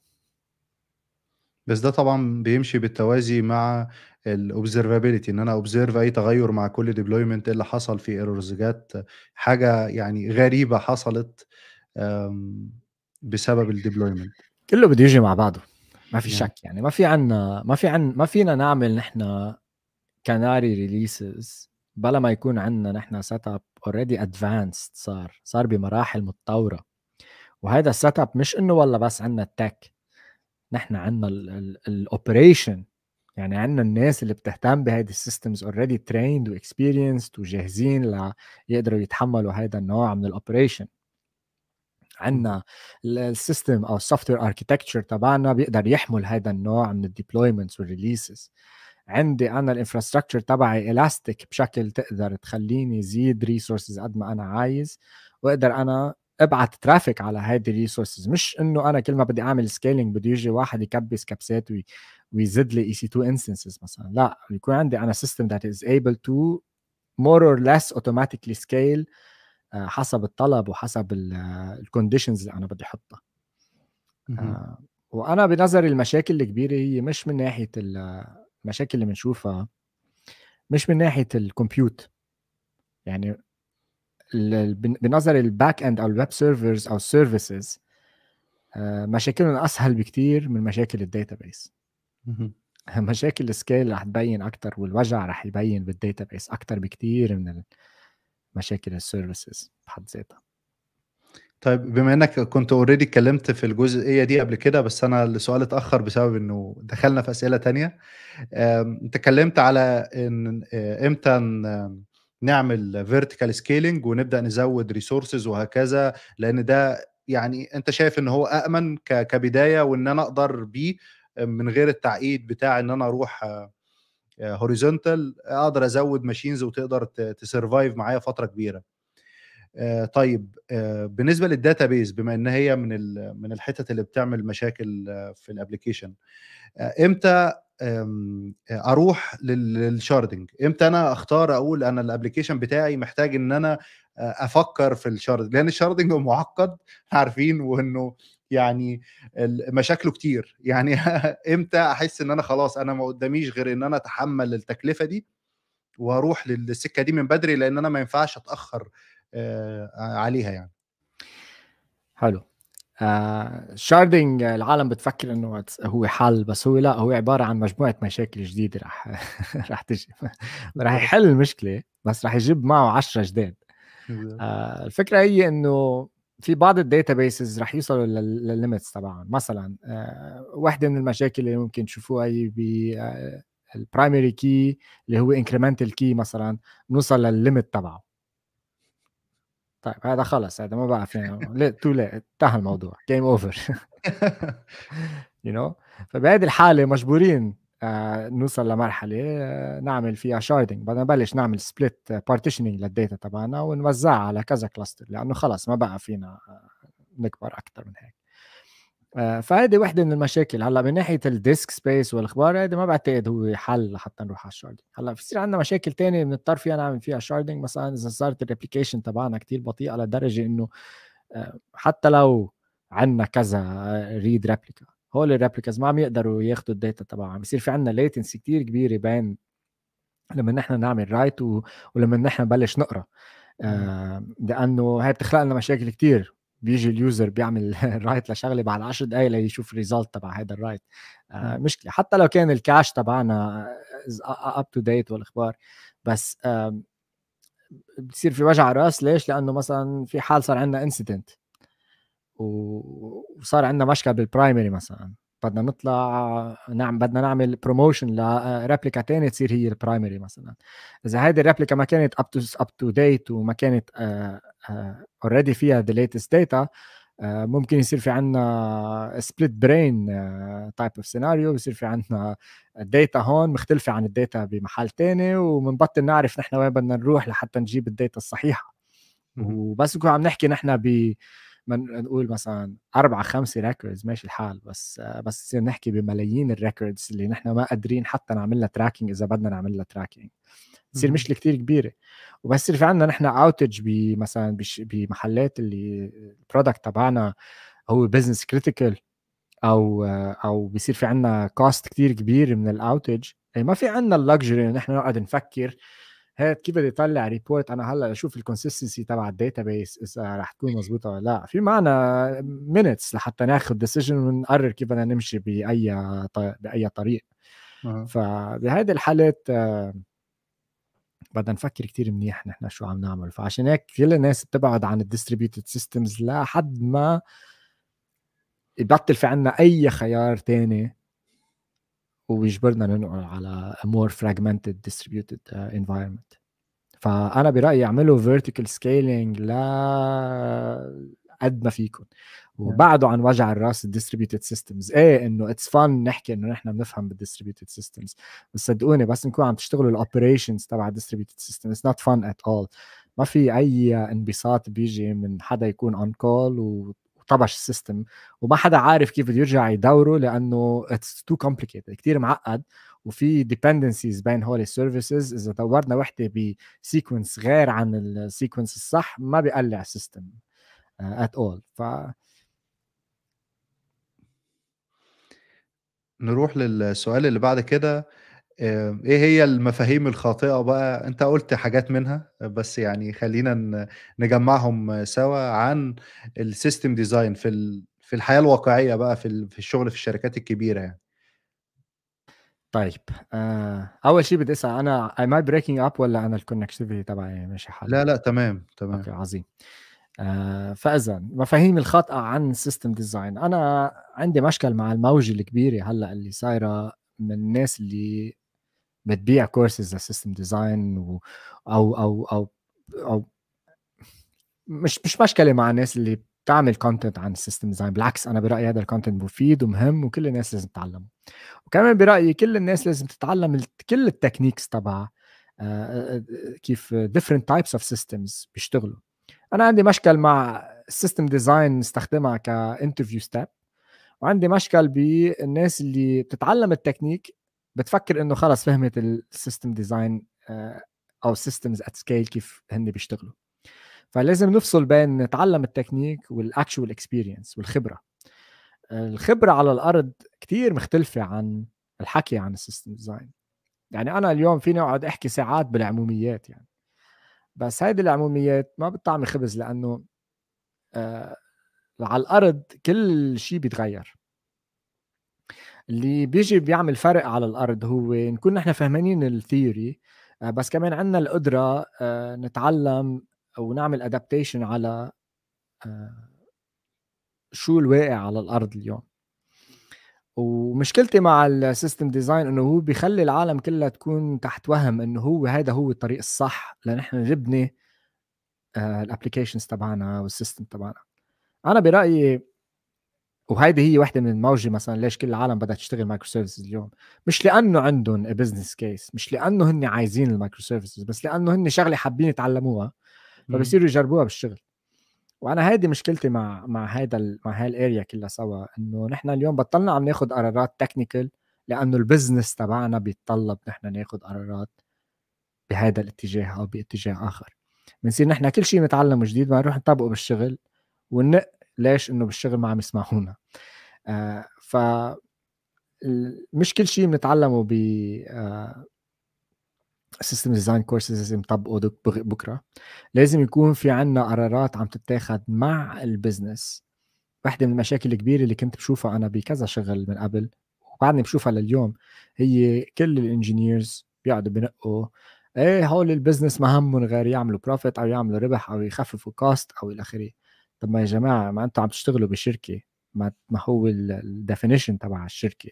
بس ده طبعا بيمشي بالتوازي مع ال observability إن أنا observe أي تغير مع كل deployment اللي حصل في errors جت حاجة يعني غريبة حصلت بسبب ال deployment كله بده يجي مع بعضه. ما في شك يعني ما في عنا ما في عن ما فينا نعمل نحن canary releases بلا ما يكون عندنا نحن setup already advanced صار صار بمراحل متطورة. وهذا ال setup مش إنه والله بس عندنا ال tech نحن عندنا ال operation يعني عندنا الناس اللي بتهتم بهيدي ال systems already trained و experienced وجاهزين ليقدروا يتحملوا هذا النوع من ال operation عندنا ال system أو ال software architecture تبعنا بيقدر يحمل هذا النوع من ال deployments وال releases عندي أنا ال infrastructure تبعي الاستيك بشكل تقدر تخليني زيد resources قد ما أنا عايز وأقدر أنا أبعت traffic على هيدي ال resources مش إنه أنا كل ما بدي أعمل scaling بده يجي واحد يكبس كبسات وي ويزد لي EC2 instances مثلا. لا يكون عندي أنا system that is able to more or less automatically scale حسب الطلب وحسب ال conditions اللي أنا بدي أحطها. آه وأنا بنظري المشاكل الكبيرة هي مش من ناحية المشاكل اللي بنشوفها مش من ناحية ال compute يعني بنظر ال back end أو ال web servers أو ال services آه، مشاكلهم أسهل بكتير من مشاكل ال database مشاكل ال scale رح تبين أكثر والوجع رح يبين بال database أكثر بكتير من مشاكل ال services بحد ذاتها. طيب بما إنك كنت already اتكلمت في الجزئيه دي قبل كده بس أنا السؤال اتأخر بسبب إنه دخلنا في أسئلة تانية. اتكلمت على إن آه، إمتى نعمل vertical scaling ونبدأ نزود resources وهكذا لأن ده يعني أنت شايف ان هو آمن كبداية وإن أنا أقدر بيه من غير التعقيد بتاع إن أنا أروح horizontal أقدر أزود machines وتقدر ت survive معايا فترة كبيرة. آه، طيب آه، بالنسبة لل database بما إن هي من من الحتت اللي بتعمل مشاكل في ال application آه، إمتى أروح لل sharding إمتى أنا أختار أقول أنا ال application بتاعي محتاج إن أنا أفكر في ال sharding لأن ال sharding معقد عارفين وإنه يعني مشاكله كتير. يعني إمتى أحس إن أنا خلاص أنا ما قداميش غير إن أنا أتحمل التكلفة دي وأروح للسكة دي من بدري لأن أنا ما ينفعش أتأخر عليها يعني. حلو. sharding آه، العالم بتفكر إنه هو حل بس هو لا هو عبارة عن مجموعة مشاكل جديدة رح رح تجي. رح يحل المشكلة بس رح يجيب معه 10 جداد. آه الفكرة هي إنه في بعض ال databases رح يوصلوا للل limits تبعهم. مثلا آه واحدة من المشاكل اللي ممكن تشوفوها هي ب ال primary key اللي هو incremental key مثلا نوصل للل limit تبعه. طيب هذا خلص هذا ما بقى فينا تو انتهى الموضوع. game over you know فبهذه الحالة مجبورين آه نوصل لمرحلة آه نعمل فيها sharding بدنا نبلش نعمل split partitioning لل data تبعنا ونوزعها على كذا cluster لأنه خلص ما بقى فينا آه، نكبر أكثر من هيك. آه، فهذه وحدة من المشاكل. هلأ من ناحية ال disk space والأخبار هذا ما بعتقد هو حل لحتى نروح على ال sharding. هلأ بصير عندنا مشاكل ثانية بنضطر فيها نعمل فيها sharding. مثلا إذا صارت ال replication تبعنا كثير بطيئة لدرجة إنه آه، حتى لو عندنا كذا read replica هول ال replicas ما عم يقدروا ياخذوا ال data تبعهم. بصير في عندنا latency كثير كبيرة بين لما نحن نعمل write ولما نحن نبلش نقرأ. آه لأنه هي بتخلق لنا مشاكل كثير بيجي ال user بيعمل write لشغله بعد 10 دقائق ليشوف ال result تبع هذا ال write. آه مشكلة. حتى لو كان ال cache تبعنا up to date والأخبار. بس آه بتصير في وجع راس ليش؟ لأنه مثلا في حال صار عندنا incident وصار عندنا مشكلة بال primary مثلا. بدنا نطلع نعم بدنا نعمل promotion ل replica ثانية تصير هي ال primary مثلا. إذا هذه ال replica ما كانت up to up to date وما كانت already فيها the latest data ممكن يصير في عندنا split brain type of scenario بصير في عندنا ال data هون مختلفة عن ال data بمحل ثاني وبنبطل نعرف نحن وين بدنا نروح لحتى نجيب ال data الصحيحة. وبس نكون عم نحكي نحن ب نقول مثلا أربعة خمسة records ماشي الحال بس بس نحكي بملايين ال records اللي نحن ما قادرين حتى نعمل لها tracking إذا بدنا نعمل لها tracking تصير مشكله كثير كبيرة. وبس يصير في عندنا نحن outage بمثلا بمحلات اللي ال product تبعنا هو business critical أو أو بيصير في عندنا cost كثير كبير من ال outage يعني ما في عندنا ال luxury إنه نحن نقعد نفكر هيك كيف بدي اطلع report أنا هلا أشوف ال consistency تبع ال database إذا رح تكون مزبوطه ولا لأ؟ في معنا minutes لحتى ناخذ decision ونقرر كيف بدنا نمشي بأي بأي طريق. فبهيدي الحالات بدنا نفكر كتير منيح نحن شو عم نعمل. فعشان هيك كل الناس بتبعد عن ال distributed systems لحد ما يبطل في عنا أي خيار تاني ويجبرنا ننقل على fragmented distributed uh, environment. فأنا برأيي يعملوا vertical scaling ل قد ما فيكم وبعدوا عن وجع الراس ال distributed systems إيه إنه it's fun نحكي إنه نحن بنفهم بال distributed systems بس صدقوني بس نكون عم تشتغلوا ال operations تبع ال distributed system it's not fun at all ما في أي انبساط بيجي من حدا يكون on call وطبش ال system وما حدا عارف كيف بده يرجع يدوره لأنه it's too complicated كثير معقد. وفي dependencies بين هول ال services إذا دورنا وحدة ب sequence غير عن ال sequence الصح ما بيقلع ال system at all ف نروح للسؤال اللي بعد كده. إيه هي المفاهيم الخاطئة بقى؟ أنت قلت حاجات منها بس يعني خلينا نجمعهم سوا عن ال system design في في الحياة الواقعية بقى في في الشغل في الشركات الكبيرة يعني. طيب آه، أول شيء بدي أسأل أنا am I breaking up ولا أنا ال connectivity تبعي ماشي حال لا لا تمام تمام. okay عظيم. آه، فاذا مفاهيم الخاطئة عن ال system design أنا عندي مشكل مع الموجه الكبيره هلأ اللي صايرة من الناس اللي بتبيع courses لل system design و... أو أو أو أو مش مش مشكلة مع الناس اللي بتعمل content عن ال system design بالعكس أنا برأيي هذا ال content مفيد ومهم وكل الناس لازم تتعلمه. وكمان برأيي كل الناس لازم تتعلم كل ال techniques تبع آه، آه، كيف different types of systems بيشتغلوا. أنا عندي مشكل مع ال system design نستخدمها ك interview step وعندي مشكل بالناس اللي بتتعلم التكنيك بتفكر إنه خلص فهمت ال system design آه، أو systems at scale كيف هن بيشتغلوا. فلازم نفصل بين نتعلم ال technique وال actual experience والخبرة. الخبرة على الأرض كتير مختلفة عن الحكي عن ال system design يعني أنا اليوم فيني أقعد أحكي ساعات بالعموميات يعني. بس هيدي العموميات ما بتطعمي خبز لأنه آه على الأرض كل شيء بيتغير. اللي بيجي بيعمل فرق على الأرض هو نكون نحن فهمانين ال theory آه، بس كمان عندنا القدرة آه، نتعلم أو نعمل adaptation على آه، شو الواقع على الأرض اليوم. ومشكلتي مع ال system design إنه هو بيخلي العالم كلها تكون تحت وهم إنه هو هذا هو الطريق الصح لنحن نبني ال applications تبعنا وال system تبعنا. أنا برأيي وهيدي هي وحدة من الموجه مثلا ليش كل العالم بدها تشتغل microservices اليوم. مش لأنه عندهم business case مش لأنه هن عايزين ال microservices بس لأنه هن شغلة حابين يتعلموها فبصيروا يجربوها بالشغل. وأنا هيدي مشكلتي مع مع هذا مع هاي ال area كلها سوا إنه نحن اليوم بطلنا عم ناخذ قرارات technical لأنه ال business تبعنا بيتطلب نحن ناخذ قرارات بهذا الاتجاه أو باتجاه آخر. بنصير نحن كل شيء نتعلمه جديد ما نروح نطبقه بالشغل ونق ليش إنه بالشغل ما عم يسمعونا. آه ف مش كل شيء بنتعلمه ب system design courses لازم نطبقه بكرة. لازم يكون في عنا قرارات عم تتاخذ مع ال business واحدة من المشاكل الكبيرة اللي كنت بشوفها أنا بكذا شغل من قبل وبعدني بشوفها لليوم هي كل ال engineers بيقعدوا بنقوا إيه هول ال business ما همهم غير يعملوا profit أو يعملوا ربح أو يخففوا cost أو إلى آخره. طب ما يا جماعة ما أنتم عم تشتغلوا بشركة ما ما هو ال definition تبع الشركة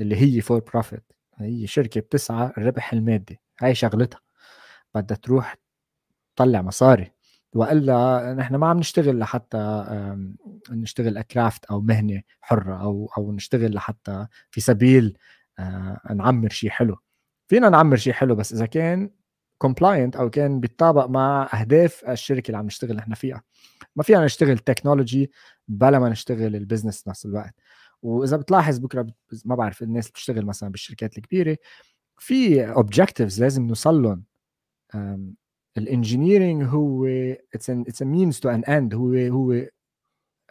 اللي هي for profit هي شركة بتسعى الربح المادي هاي شغلتها. بدها تروح تطلع مصاري وإلا نحن ما عم نشتغل لحتى نشتغل craft أو مهنة حرة أو أو نشتغل لحتى في سبيل آه، نعمر شيء حلو. فينا نعمر شيء حلو بس إذا كان compliant أو كان بيتطابق مع أهداف الشركة اللي عم نشتغل نحن فيها. ما فينا نشتغل technology بلا ما نشتغل ال business نفس الوقت. وإذا بتلاحظ بكرة ما بعرف الناس اللي بتشتغل مثلا بالشركات الكبيرة في objectives لازم نوصل لهم. ال engineering هو it's it's means to an end هو هو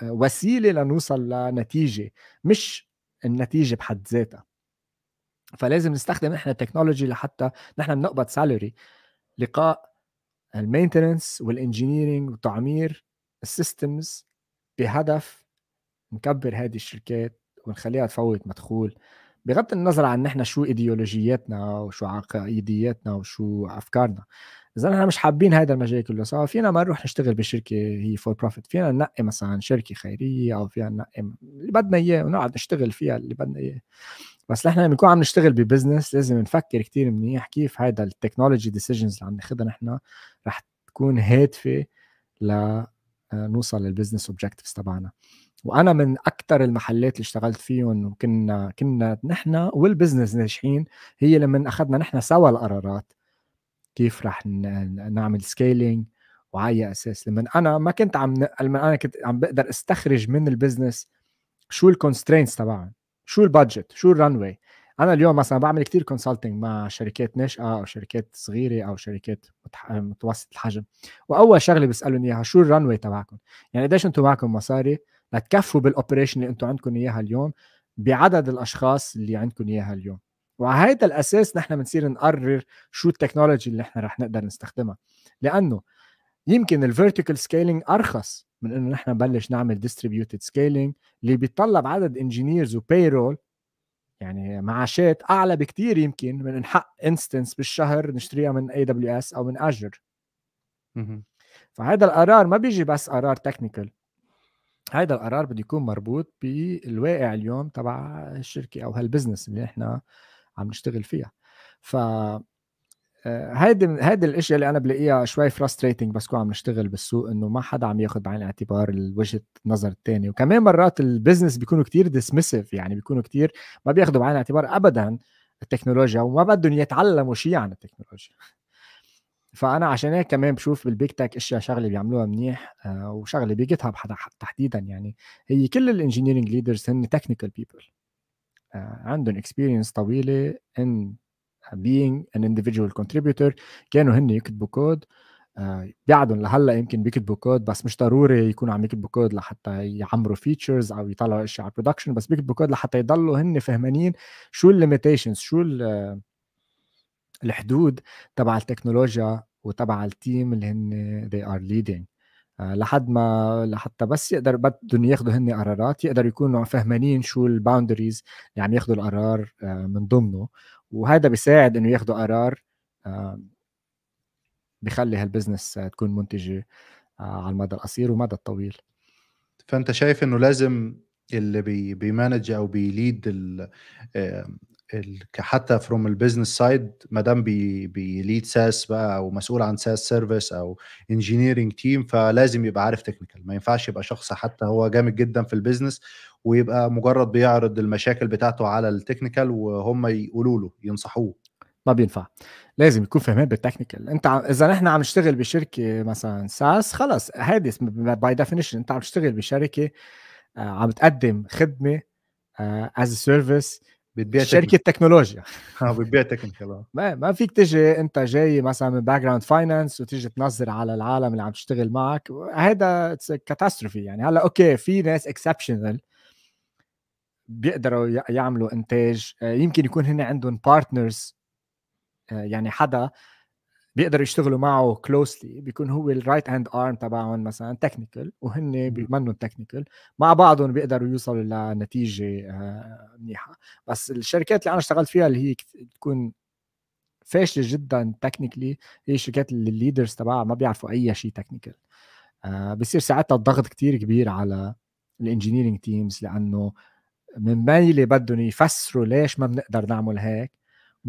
آه، وسيلة لنوصل لنتيجة مش النتيجة بحد ذاتها. فلازم نستخدم إحنا التكنولوجي لحتى نحن بنقبض salary لقاء ال maintenance وال engineering وتعمير ال systems بهدف نكبر هذه الشركات ونخليها تفوت مدخول بغض النظر عن نحن شو إيديولوجياتنا وشو عقائدياتنا وشو أفكارنا. إذا نحن مش حابين هذا المجال كله سوا فينا ما نروح نشتغل بشركة هي for profit فينا ننقي مثلا شركة خيرية أو فينا ننقي اللي بدنا إياه ونقعد نشتغل فيها اللي بدنا إياه. بس نحن لما نكون عم نشتغل ب business لازم نفكر كتير منيح كيف هذا ال technology decisions اللي عم ناخذها نحن رح تكون هادفة لنوصل لل business objectives تبعنا. وأنا من أكثر المحلات اللي اشتغلت فيهم وكنا كنا نحن وال business ناجحين هي لما أخذنا نحن سوا القرارات كيف رح نعمل scaling وعلى أساس. لما أنا ما كنت عم لما أنا كنت عم بقدر استخرج من ال business شو ال constraints تبعهم. شو ال budget؟ شو ال runway أنا اليوم مثلا بعمل كتير consulting مع شركات ناشئة أو شركات صغيرة أو شركات متوسط الحجم. وأول شغلة بسالهم إياها شو ال runway تبعكم؟ يعني قديش أنتم معكم مصاري لتكفوا بال operation اللي أنتم عندكم إياها اليوم بعدد الأشخاص اللي عندكم إياها اليوم؟ وعلى هذا الأساس نحن بنصير نقرر شو ال technology اللي نحن رح نقدر نستخدمها. لأنه يمكن ال vertical scaling أرخص من إنه نحن نبلش نعمل distributed scaling اللي بيتطلب عدد engineers و payroll يعني معاشات أعلى بكثير يمكن من حق instance بالشهر نشتريها من AWS أو من Azure فهذا القرار ما بيجي بس قرار technical هذا القرار بده يكون مربوط بالواقع اليوم تبع الشركة أو هالبزنس اللي إحنا عم نشتغل فيها. ف هيدي هيدي الإشياء اللي أنا بلاقيها شوي frustrating بس كون عم نشتغل بالسوق إنه ما حدا عم ياخذ بعين الاعتبار وجهه النظر الثاني وكمان مرات ال business بيكونوا كتير dismissive يعني بيكونوا كتير ما بياخذوا بعين الاعتبار ابدا التكنولوجيا وما بدهم يتعلموا شيء عن التكنولوجيا. فأنا عشان هيك كمان بشوف بال big tech إشياء شغلة بيعملوها منيح آه، وشغلة ب GitHub تحديدا يعني هي كل ال engineering leaders هن technical people آه، عندهم experience طويلة in being an individual contributor. كانوا هن يكتبوا كود. آه، بعدهم لهلأ يمكن بيكتبوا كود بس مش ضروري يكونوا عم يكتبوا كود لحتى يعمروا features أو يطلعوا اشياء على ال production بس بيكتبوا كود لحتى يضلوا هن فهمانين شو ال limitations شو الحدود تبع التكنولوجيا وتبع ال team اللي هن they are leading. آه، لحد ما لحتى بس يقدر بدهم ياخذوا هن قرارات يقدروا يكونوا فهمانين شو ال boundaries اللي عم ياخذوا القرار آه، من ضمنه. وهذا بيساعد إنه ياخذوا قرار بخلي هالبزنس تكون منتجة على المدى القصير والمدى الطويل. فأنت شايف إنه لازم اللي بي بي manage أو بي lead حتى from ال business side ما دام بي بي lead SaaS بقى أو مسؤول عن SaaS service أو engineering team فلازم يبقى عارف technical ما ينفعش يبقى شخص حتى هو جامد جدا في ال business ويبقى مجرد بيعرض المشاكل بتاعته على التكنيكال وهم يقولوا له ينصحوه. ما بينفع. لازم يكون فهمان بال technical انت إذا نحن عم نشتغل بشركة مثلا SaaS خلص هيدي by definition انت عم تشتغل بشركة آه، عم تقدم خدمة as a service بتبيع شركة تكنولوجيا. آه بتبيع technical آه. ما ما فيك تجي انت جاي مثلا من background finance وتيجي تنظر على العالم اللي عم تشتغل معك. هذا catastrophe يعني هلأ okay في ناس exceptional بيقدروا يعملوا إنتاج. آه، يمكن يكون هن عندهم partners يعني حدا بيقدروا يشتغلوا معه closely بيكون هو ال right hand arm تبعهم مثلا technical وهن منهم technical مع بعضهم بيقدروا يوصلوا لنتيجة آه، منيحة. بس الشركات اللي أنا اشتغلت فيها اللي هي تكون فاشلة جدا technically هي الشركات اللي ال leaders تبعها ما بيعرفوا أي شيء technical آه بصير ساعتها الضغط كتير كبير على ال engineering teams لأنه من ميلة بدهم يفسروا ليش ما بنقدر نعمل هيك.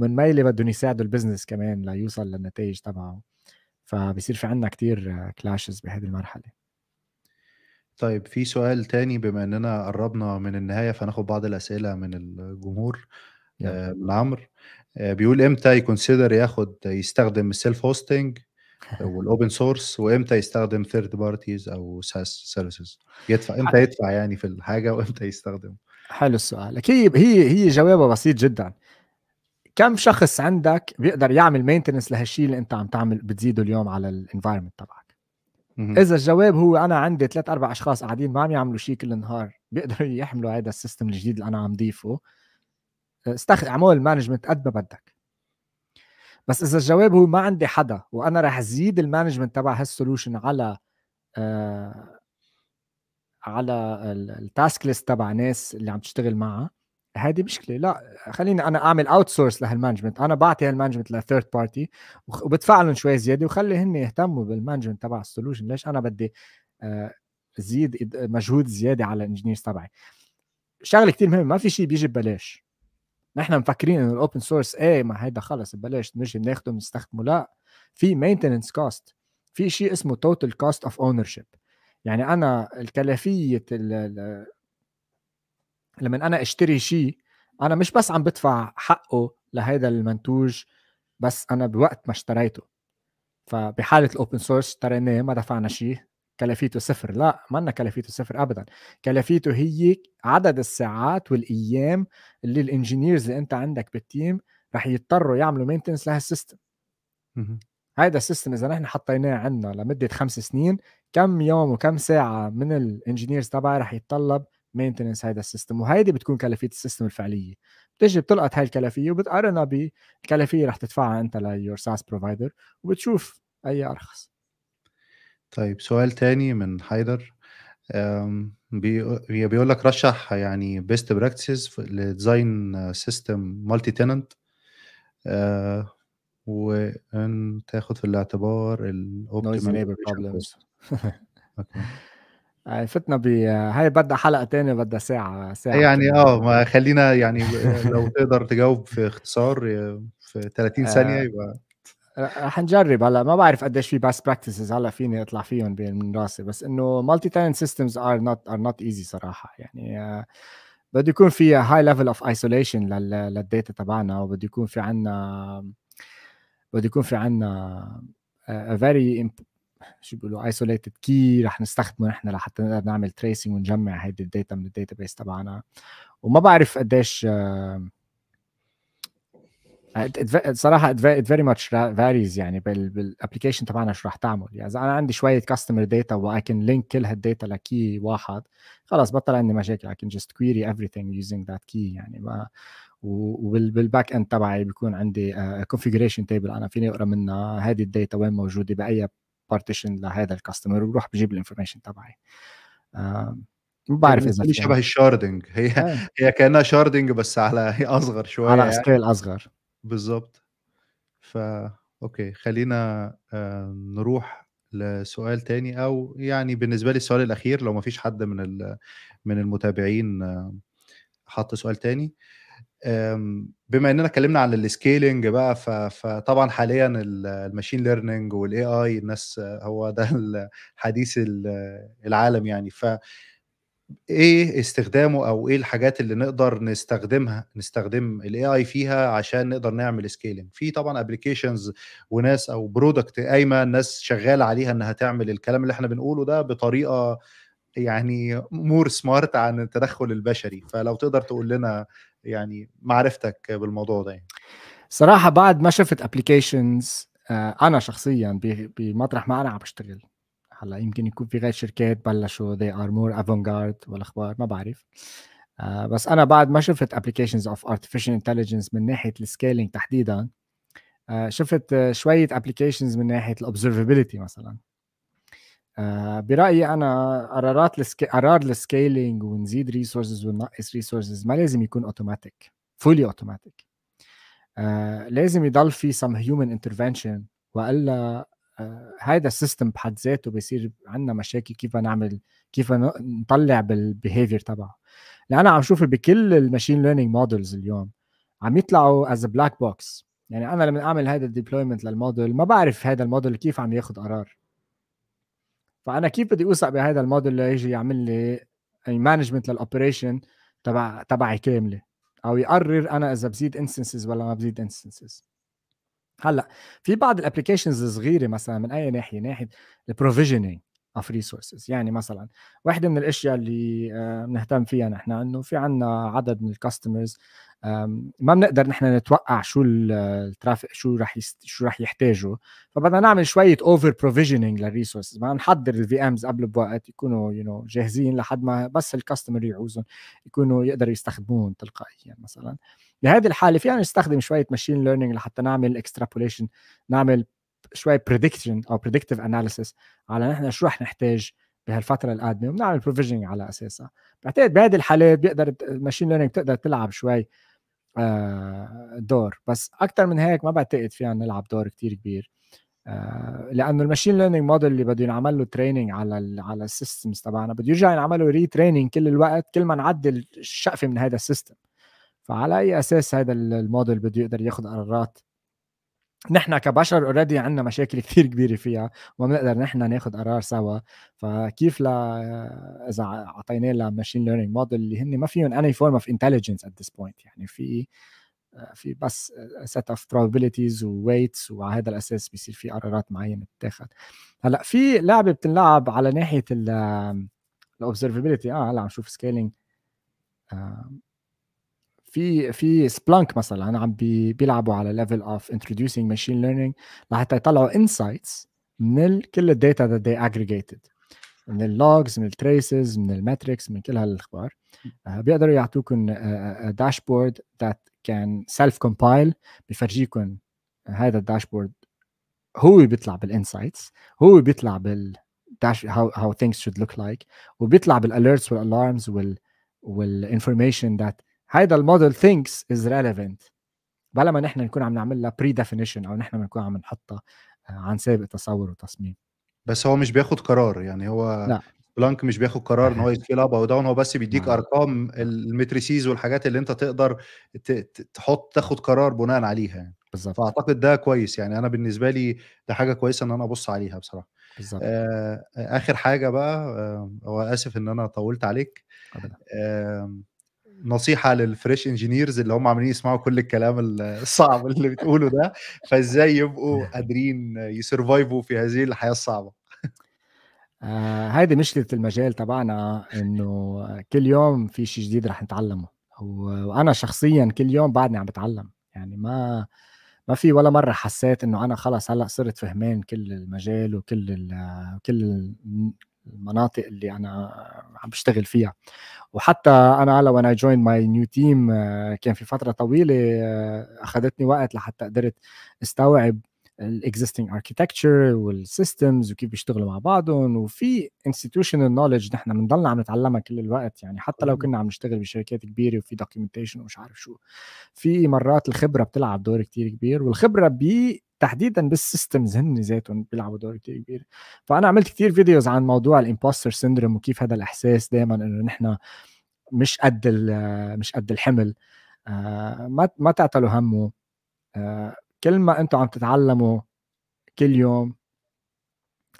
ومن ميلة بدهم يساعدوا ال business كمان ليوصل للنتائج تبعه فبصير في عندنا كتير clashes بهذه المرحلة. طيب في سؤال تاني بما إننا قربنا من النهاية فناخد بعض الأسئلة من الجمهور آه من عمرو. آه بيقول إمتى ي consider ياخد يستخدم ال self hosting وال open source وإمتى يستخدم third parties أو SaaS services يدفع إمتى يدفع يعني في الحاجة وإمتى يستخدم؟ حلو السؤال. هي هي هي جوابها بسيط جدا. كم شخص عندك بيقدر يعمل maintenance لهالشيء اللي انت عم تعمل بتزيده اليوم على ال environment تبعك؟ إذا الجواب هو أنا عندي ثلاث أربع أشخاص قاعدين ما عم يعملوا شيء كل النهار بيقدروا يحملوا هذا السيستم الجديد اللي أنا عم ضيفه. استخدم اعمل ال management قد ما بدك. بس إذا الجواب هو ما عندي حدا وأنا راح زيد ال management تبع هال solution على آه على ال task list تبع ناس اللي عم تشتغل معها هذه مشكلة. لا خليني أنا أعمل outsource لهال management أنا بعطي هال management ل third party وبدفع لهم شوي زيادة وخلي هن يهتموا بال management تبع ال solution ليش؟ أنا بدي آه، زيد مجهود زيادة على ال engineers تبعي. شغلة كثير مهمة ما في شيء بيجي ببلاش. نحن مفكرين إنه ال open source إيه ما هيدا خلص ببلاش. نجي بناخده بنستخدمه. لا في maintenance cost في شيء اسمه total cost of owner يعني أنا الكلفية لما أنا أشتري شيء أنا مش بس عم بدفع حقه لهذا المنتوج بس أنا بوقت ما اشتريته. فبحالة ال open source اشتريناه ما دفعنا شيء كلفيته صفر. لا ما كلفيته صفر ابدا. كلفيته هي عدد الساعات والأيام اللي ال engineers اللي أنت عندك بال team رح يضطروا يعملوا maintenance لهال system هيدا ال system إذا نحن حطيناه عندنا لمدة خمس سنين كم يوم وكم ساعة من ال engineers تبعي رح يتطلب maintenance هذا ال system وهيدي بتكون كلفية ال system الفعلية. بتجي بتلقط هاي الكلفية وبتقارنها بالكلفيه رح تدفعها أنت ل your SaaS provider وبتشوف أي أرخص. طيب سؤال تاني من حيدر. بيقول لك رشح يعني best practices ل design system multi-tenant وإن تاخد في الاعتبار ال optimal problems فتنا ب هاي بدها حلقة تانية بدها ساعة ساعة يعني آه ما خلينا يعني لو تقدر تجاوب في اختصار في 30 ثانية آه، يبقى حنجرب هلأ. ما بعرف قديش في best practices هلأ فيني أطلع فيهم من راسي. بس إنه multi-tenant systems are not are not easy صراحة. يعني آه، بده يكون في high level of isolation لل data تبعنا وبده يكون في عنا بده يكون في عنا very شو بيقولوا isolated key رح نستخدمه نحن لحتى نقدر نعمل tracing ونجمع هيدي ال data من ال database تبعنا. وما بعرف قديش صراحة it very much varies يعني بال application تبعنا شو رح تعمل. يعني إذا أنا عندي شوية customer data و I can link كل هال data ل key واحد خلص بطل عندي مشاكل. I can just query everything using that key يعني ما وبال backend تبعي بيكون عندي configuration table أنا فيني أقرأ منها هذه ال data وين موجودة بأي partition لهذا ال customer وبروح بجيب ال information تبعي. آه ما بعرف إذا شبه ال sharding هي آه. هي كأنها sharding بس على هي أصغر شوية على scale يعني. أصغر. بالظبط. ف okay خلينا آه نروح لسؤال تاني أو يعني بالنسبة لي السؤال الأخير لو ما فيش حد من من المتابعين آه حط سؤال تاني. بما إننا اتكلمنا عن ال scaling بقى فطبعا حاليا ال machine learning وال AI الناس هو ده الحديث العالم يعني. ف إيه استخدامه أو إيه الحاجات اللي نقدر نستخدمها نستخدم ال AI فيها عشان نقدر نعمل scaling في طبعا applications وناس أو product قايمة الناس شغالة عليها إنها تعمل الكلام اللي إحنا بنقوله ده بطريقة يعني more smart عن التدخل البشري. فلو تقدر تقول لنا يعني معرفتك بالموضوع ده يعني. صراحة بعد ما شفت applications آه، أنا شخصيا بمطرح ما أنا عم بشتغل. هلأ يمكن يكون في غير شركات بلشوا they are more avant-garde والأخبار ما بعرف. آه بس أنا بعد ما شفت applications of artificial intelligence من ناحية ال scaling تحديدا آه شفت شوية applications من ناحية ال observability مثلا. برأيي أنا قرارات. قرار ال scaling ونزيد resources وننقص resources ما لازم يكون automatic fully automatic لازم يضل في some human intervention وإلا هذا ال system بحد ذاته بيصير عندنا مشاكل كيف نعمل كيف نطلع بال behavior تبعه. لأن أنا عم شوف بكل ال machine learning models اليوم عم يطلعوا as black box يعني أنا لما أعمل هذا ال deployment لل model ما بعرف هذا الموديل كيف عم ياخذ قرار. فأنا كيف بدي أوثق بهذا الموديل ليجي يعمل لي management لل operation تبع تبعي كاملة؟ أو يقرر أنا إذا بزيد instances ولا ما بزيد instances هلأ في بعض ال applications الصغيرة مثلا من أي ناحية؟ ناحية ال provisioning of resources يعني مثلا واحدة من الأشياء اللي آه، بنهتم فيها نحن إنه في عندنا عدد من ال customers ما بنقدر نحن نتوقع شو ال traffic شو يست... شو رح يحتاجوا فبدنا نعمل شوية over provisioning لل resources بدنا نحضر ال VMs قبل بوقت يكونوا يو you know جاهزين لحد ما بس ال customer يعوزهم يكونوا يقدروا يستخدموهم تلقائيا مثلا. بهذه الحالة فينا نستخدم شوية machine learning لحتى نعمل extrapolation نعمل شوية prediction أو predictive analysis على نحن شو رح نحتاج بهالفترة القادمة. وبنعمل provisioning على أساسها. بعتقد بهذه الحالات بيقدر ال machine learning تقدر تلعب شوي دور. بس أكثر من هيك ما بعتقد فينا نلعب دور كتير كبير. آه، لأنه ال machine learning model اللي بده ينعمل له training على ال على ال systems تبعنا بده يرجع ينعمل له retraining كل الوقت كل ما نعدل الشقفة من هذا ال system فعلى أي أساس هذا الموديل بده يقدر ياخذ قرارات نحن كبشر already عندنا مشاكل كثير كبيرة فيها وما بنقدر نحن ناخذ قرار سوا. فكيف لا إذا اعطينا لها machine learning model اللي هن ما فيهم any form of intelligence at this point يعني في في بس set of probabilities و weights وعلى هذا الأساس بيصير في قرارات معينة تتاخذ هلأ في لعبة بتنلعب على ناحية ال observability آه هلأ عم نشوف scaling في في Splunk مثلا عم بي بيلعبوا على level of introducing machine learning لحتى يطلعوا insights من كل ال data that they aggregated. من ال logs من ال traces من ال metrics من كل هالأخبار. آه، بيقدروا يعطوكم dashboard that can self compile بفرجيكم هذا ال dashboard هو بيطلع بال insights هو بيطلع بال dash how how things should look like وبيطلع بال alerts وال alarms وال وال information that هيدا ال model thinks is relevant بلا ما نحن نكون عم نعمل لها pre-definition أو نحن بنكون عم نحطها آه، عن سابق تصور وتصميم. بس هو مش بياخد قرار يعني هو لا. Splunk مش بياخد قرار إن هو ي scale up أو down هو بس بيديك نعم. أرقام ال metrics والحاجات اللي أنت تقدر تحط تاخد قرار بناء عليها يعني. بالظبط فأعتقد ده كويس يعني. أنا بالنسبة لي ده حاجة كويسة إن أنا أبص عليها بصراحة. بالظبط آه آخر حاجة بقى آه هو آسف إن أنا طولت عليك. آه نصيحة لل fresh engineers اللي هم عاملين يسمعوا كل الكلام الصعب اللي بتقوله ده. فازاي يبقوا قادرين ي survive وا في هذه الحياة الصعبة؟ آه هيدي مشكلة المجال تبعنا إنه كل يوم في شيء جديد رح نتعلمه. وأنا شخصيا كل يوم بعدني عم بتعلم. يعني ما ما في ولا مرة حسيت إنه أنا خلص هلأ صرت فهمان كل المجال وكل كل المناطق اللي أنا عم بشتغل فيها. وحتى أنا هلأ وأنا join my new team كان في فترة طويلة آه، أخذتني وقت لحتى قدرت استوعب ال existing architecture وال systems وكيف بيشتغلوا مع بعضهم وفي institutional knowledge نحن بنضلنا عم نتعلمها كل الوقت. يعني حتى لو كنا عم نشتغل بشركات كبيرة وفي documentation ومش عارف شو في مرات الخبرة بتلعب دور كتير كبير والخبرة ب تحديدا بال systems هن ذاتهم بيلعبوا دور كتير كبير. فأنا عملت كتير videos عن موضوع ال impostor syndrome وكيف هذا الإحساس دائما إنه نحن مش قد مش قد الحمل. آه، ما ما تعتلوا همه. آه، كل ما أنتم عم تتعلموا كل يوم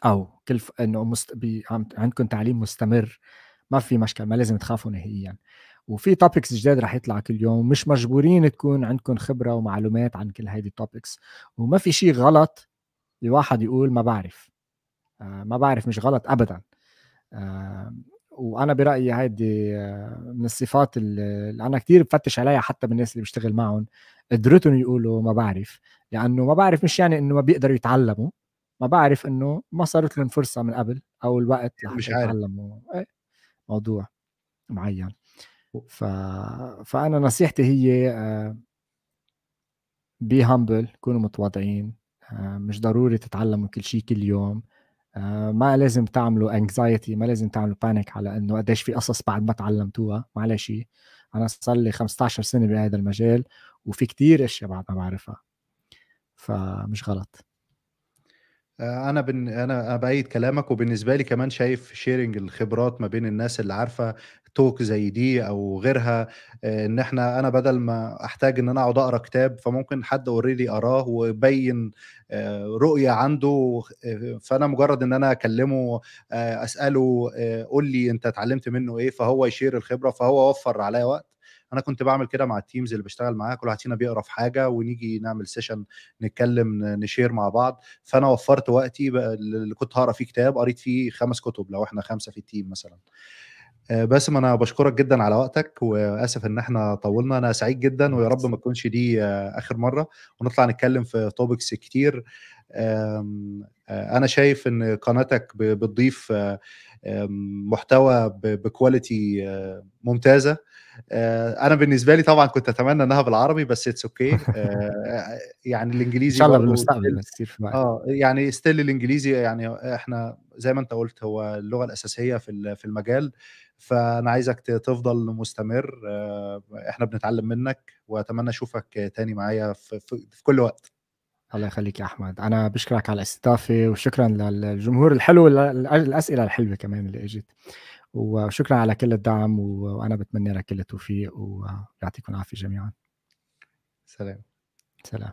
أو كل ف... انه مست... بي... عم... عندكم تعليم مستمر ما في مشكلة ما لازم تخافوا نهائيا. وفي topics جداد رح يطلع كل يوم مش مجبورين تكون عندكم خبرة ومعلومات عن كل هيدي ال topics وما في شيء غلط لواحد يقول ما بعرف. آه ما بعرف مش غلط ابدا. آه وأنا برأيي هيدي آه، من الصفات اللي أنا كثير بفتش عليها حتى بالناس اللي بشتغل معهم قدرتهم يقولوا ما بعرف. لأنه ما بعرف مش يعني إنه ما بيقدروا يتعلموا ما بعرف إنه ما صارت لهم فرصة من قبل أو الوقت مش. يتعلموا. إيه موضوع معين. ف... فأنا نصيحتي هي بي هامبل كونوا متواضعين آه، مش ضروري تتعلموا كل شيء كل يوم. آه، ما لازم تعملوا anxiety ما لازم تعملوا panic على إنه قديش في قصص بعد ما تعلمتوها معلش أنا صار لي 15 سنة بهذا المجال وفي كتير أشياء بعد ما بعرفها. فمش غلط. آه، أنا بن... أنا بايد كلامك وبالنسبة لي كمان شايف sharing الخبرات ما بين الناس اللي عارفة talk زي دي أو غيرها آه، إن إحنا أنا بدل ما أحتاج إن أنا أقعد أقرأ كتاب فممكن حد already قراه ويبين آه، رؤية عنده فأنا مجرد إن أنا أكلمه أسأله قول لي أنت اتعلمت منه إيه فهو ي share الخبرة فهو وفر عليا وقت. أنا كنت بعمل كده مع ال teams اللي بشتغل معاها كل واحد فينا بيقرأ في حاجة ونيجي نعمل session نتكلم ن share مع بعض. فأنا وفرت وقتي اللي كنت هقرأ فيه كتاب قريت فيه خمس كتب لو إحنا خمسة في ال team مثلا. آه، باسم أنا بشكرك جدا على وقتك وأسف إن إحنا طولنا. أنا سعيد جدا ويا رب ما تكونش دي آه، آخر مرة. ونطلع نتكلم في topics كتير. آه، أنا شايف إن قناتك بتضيف محتوى ب quality ممتازة. آه، أنا بالنسبة لي طبعا كنت أتمنى إنها بالعربي بس it's okay okay. آه، يعني الإنجليزي ان شاء الله بالمستقبل آه يعني still الإنجليزي يعني إحنا زي ما أنت قلت هو اللغة الأساسية في في المجال. فأنا عايزك تفضل مستمر آه، إحنا بنتعلم منك وأتمنى أشوفك تاني معايا في, في كل وقت. الله يخليك يا أحمد. أنا بشكرك على الاستضافة وشكرا للجمهور الحلو الأسئلة الحلوة كمان اللي إجت. وشكرا على كل الدعم وأنا بتمنى لك كل التوفيق ويعطيكم العافية جميعا. سلام. سلام.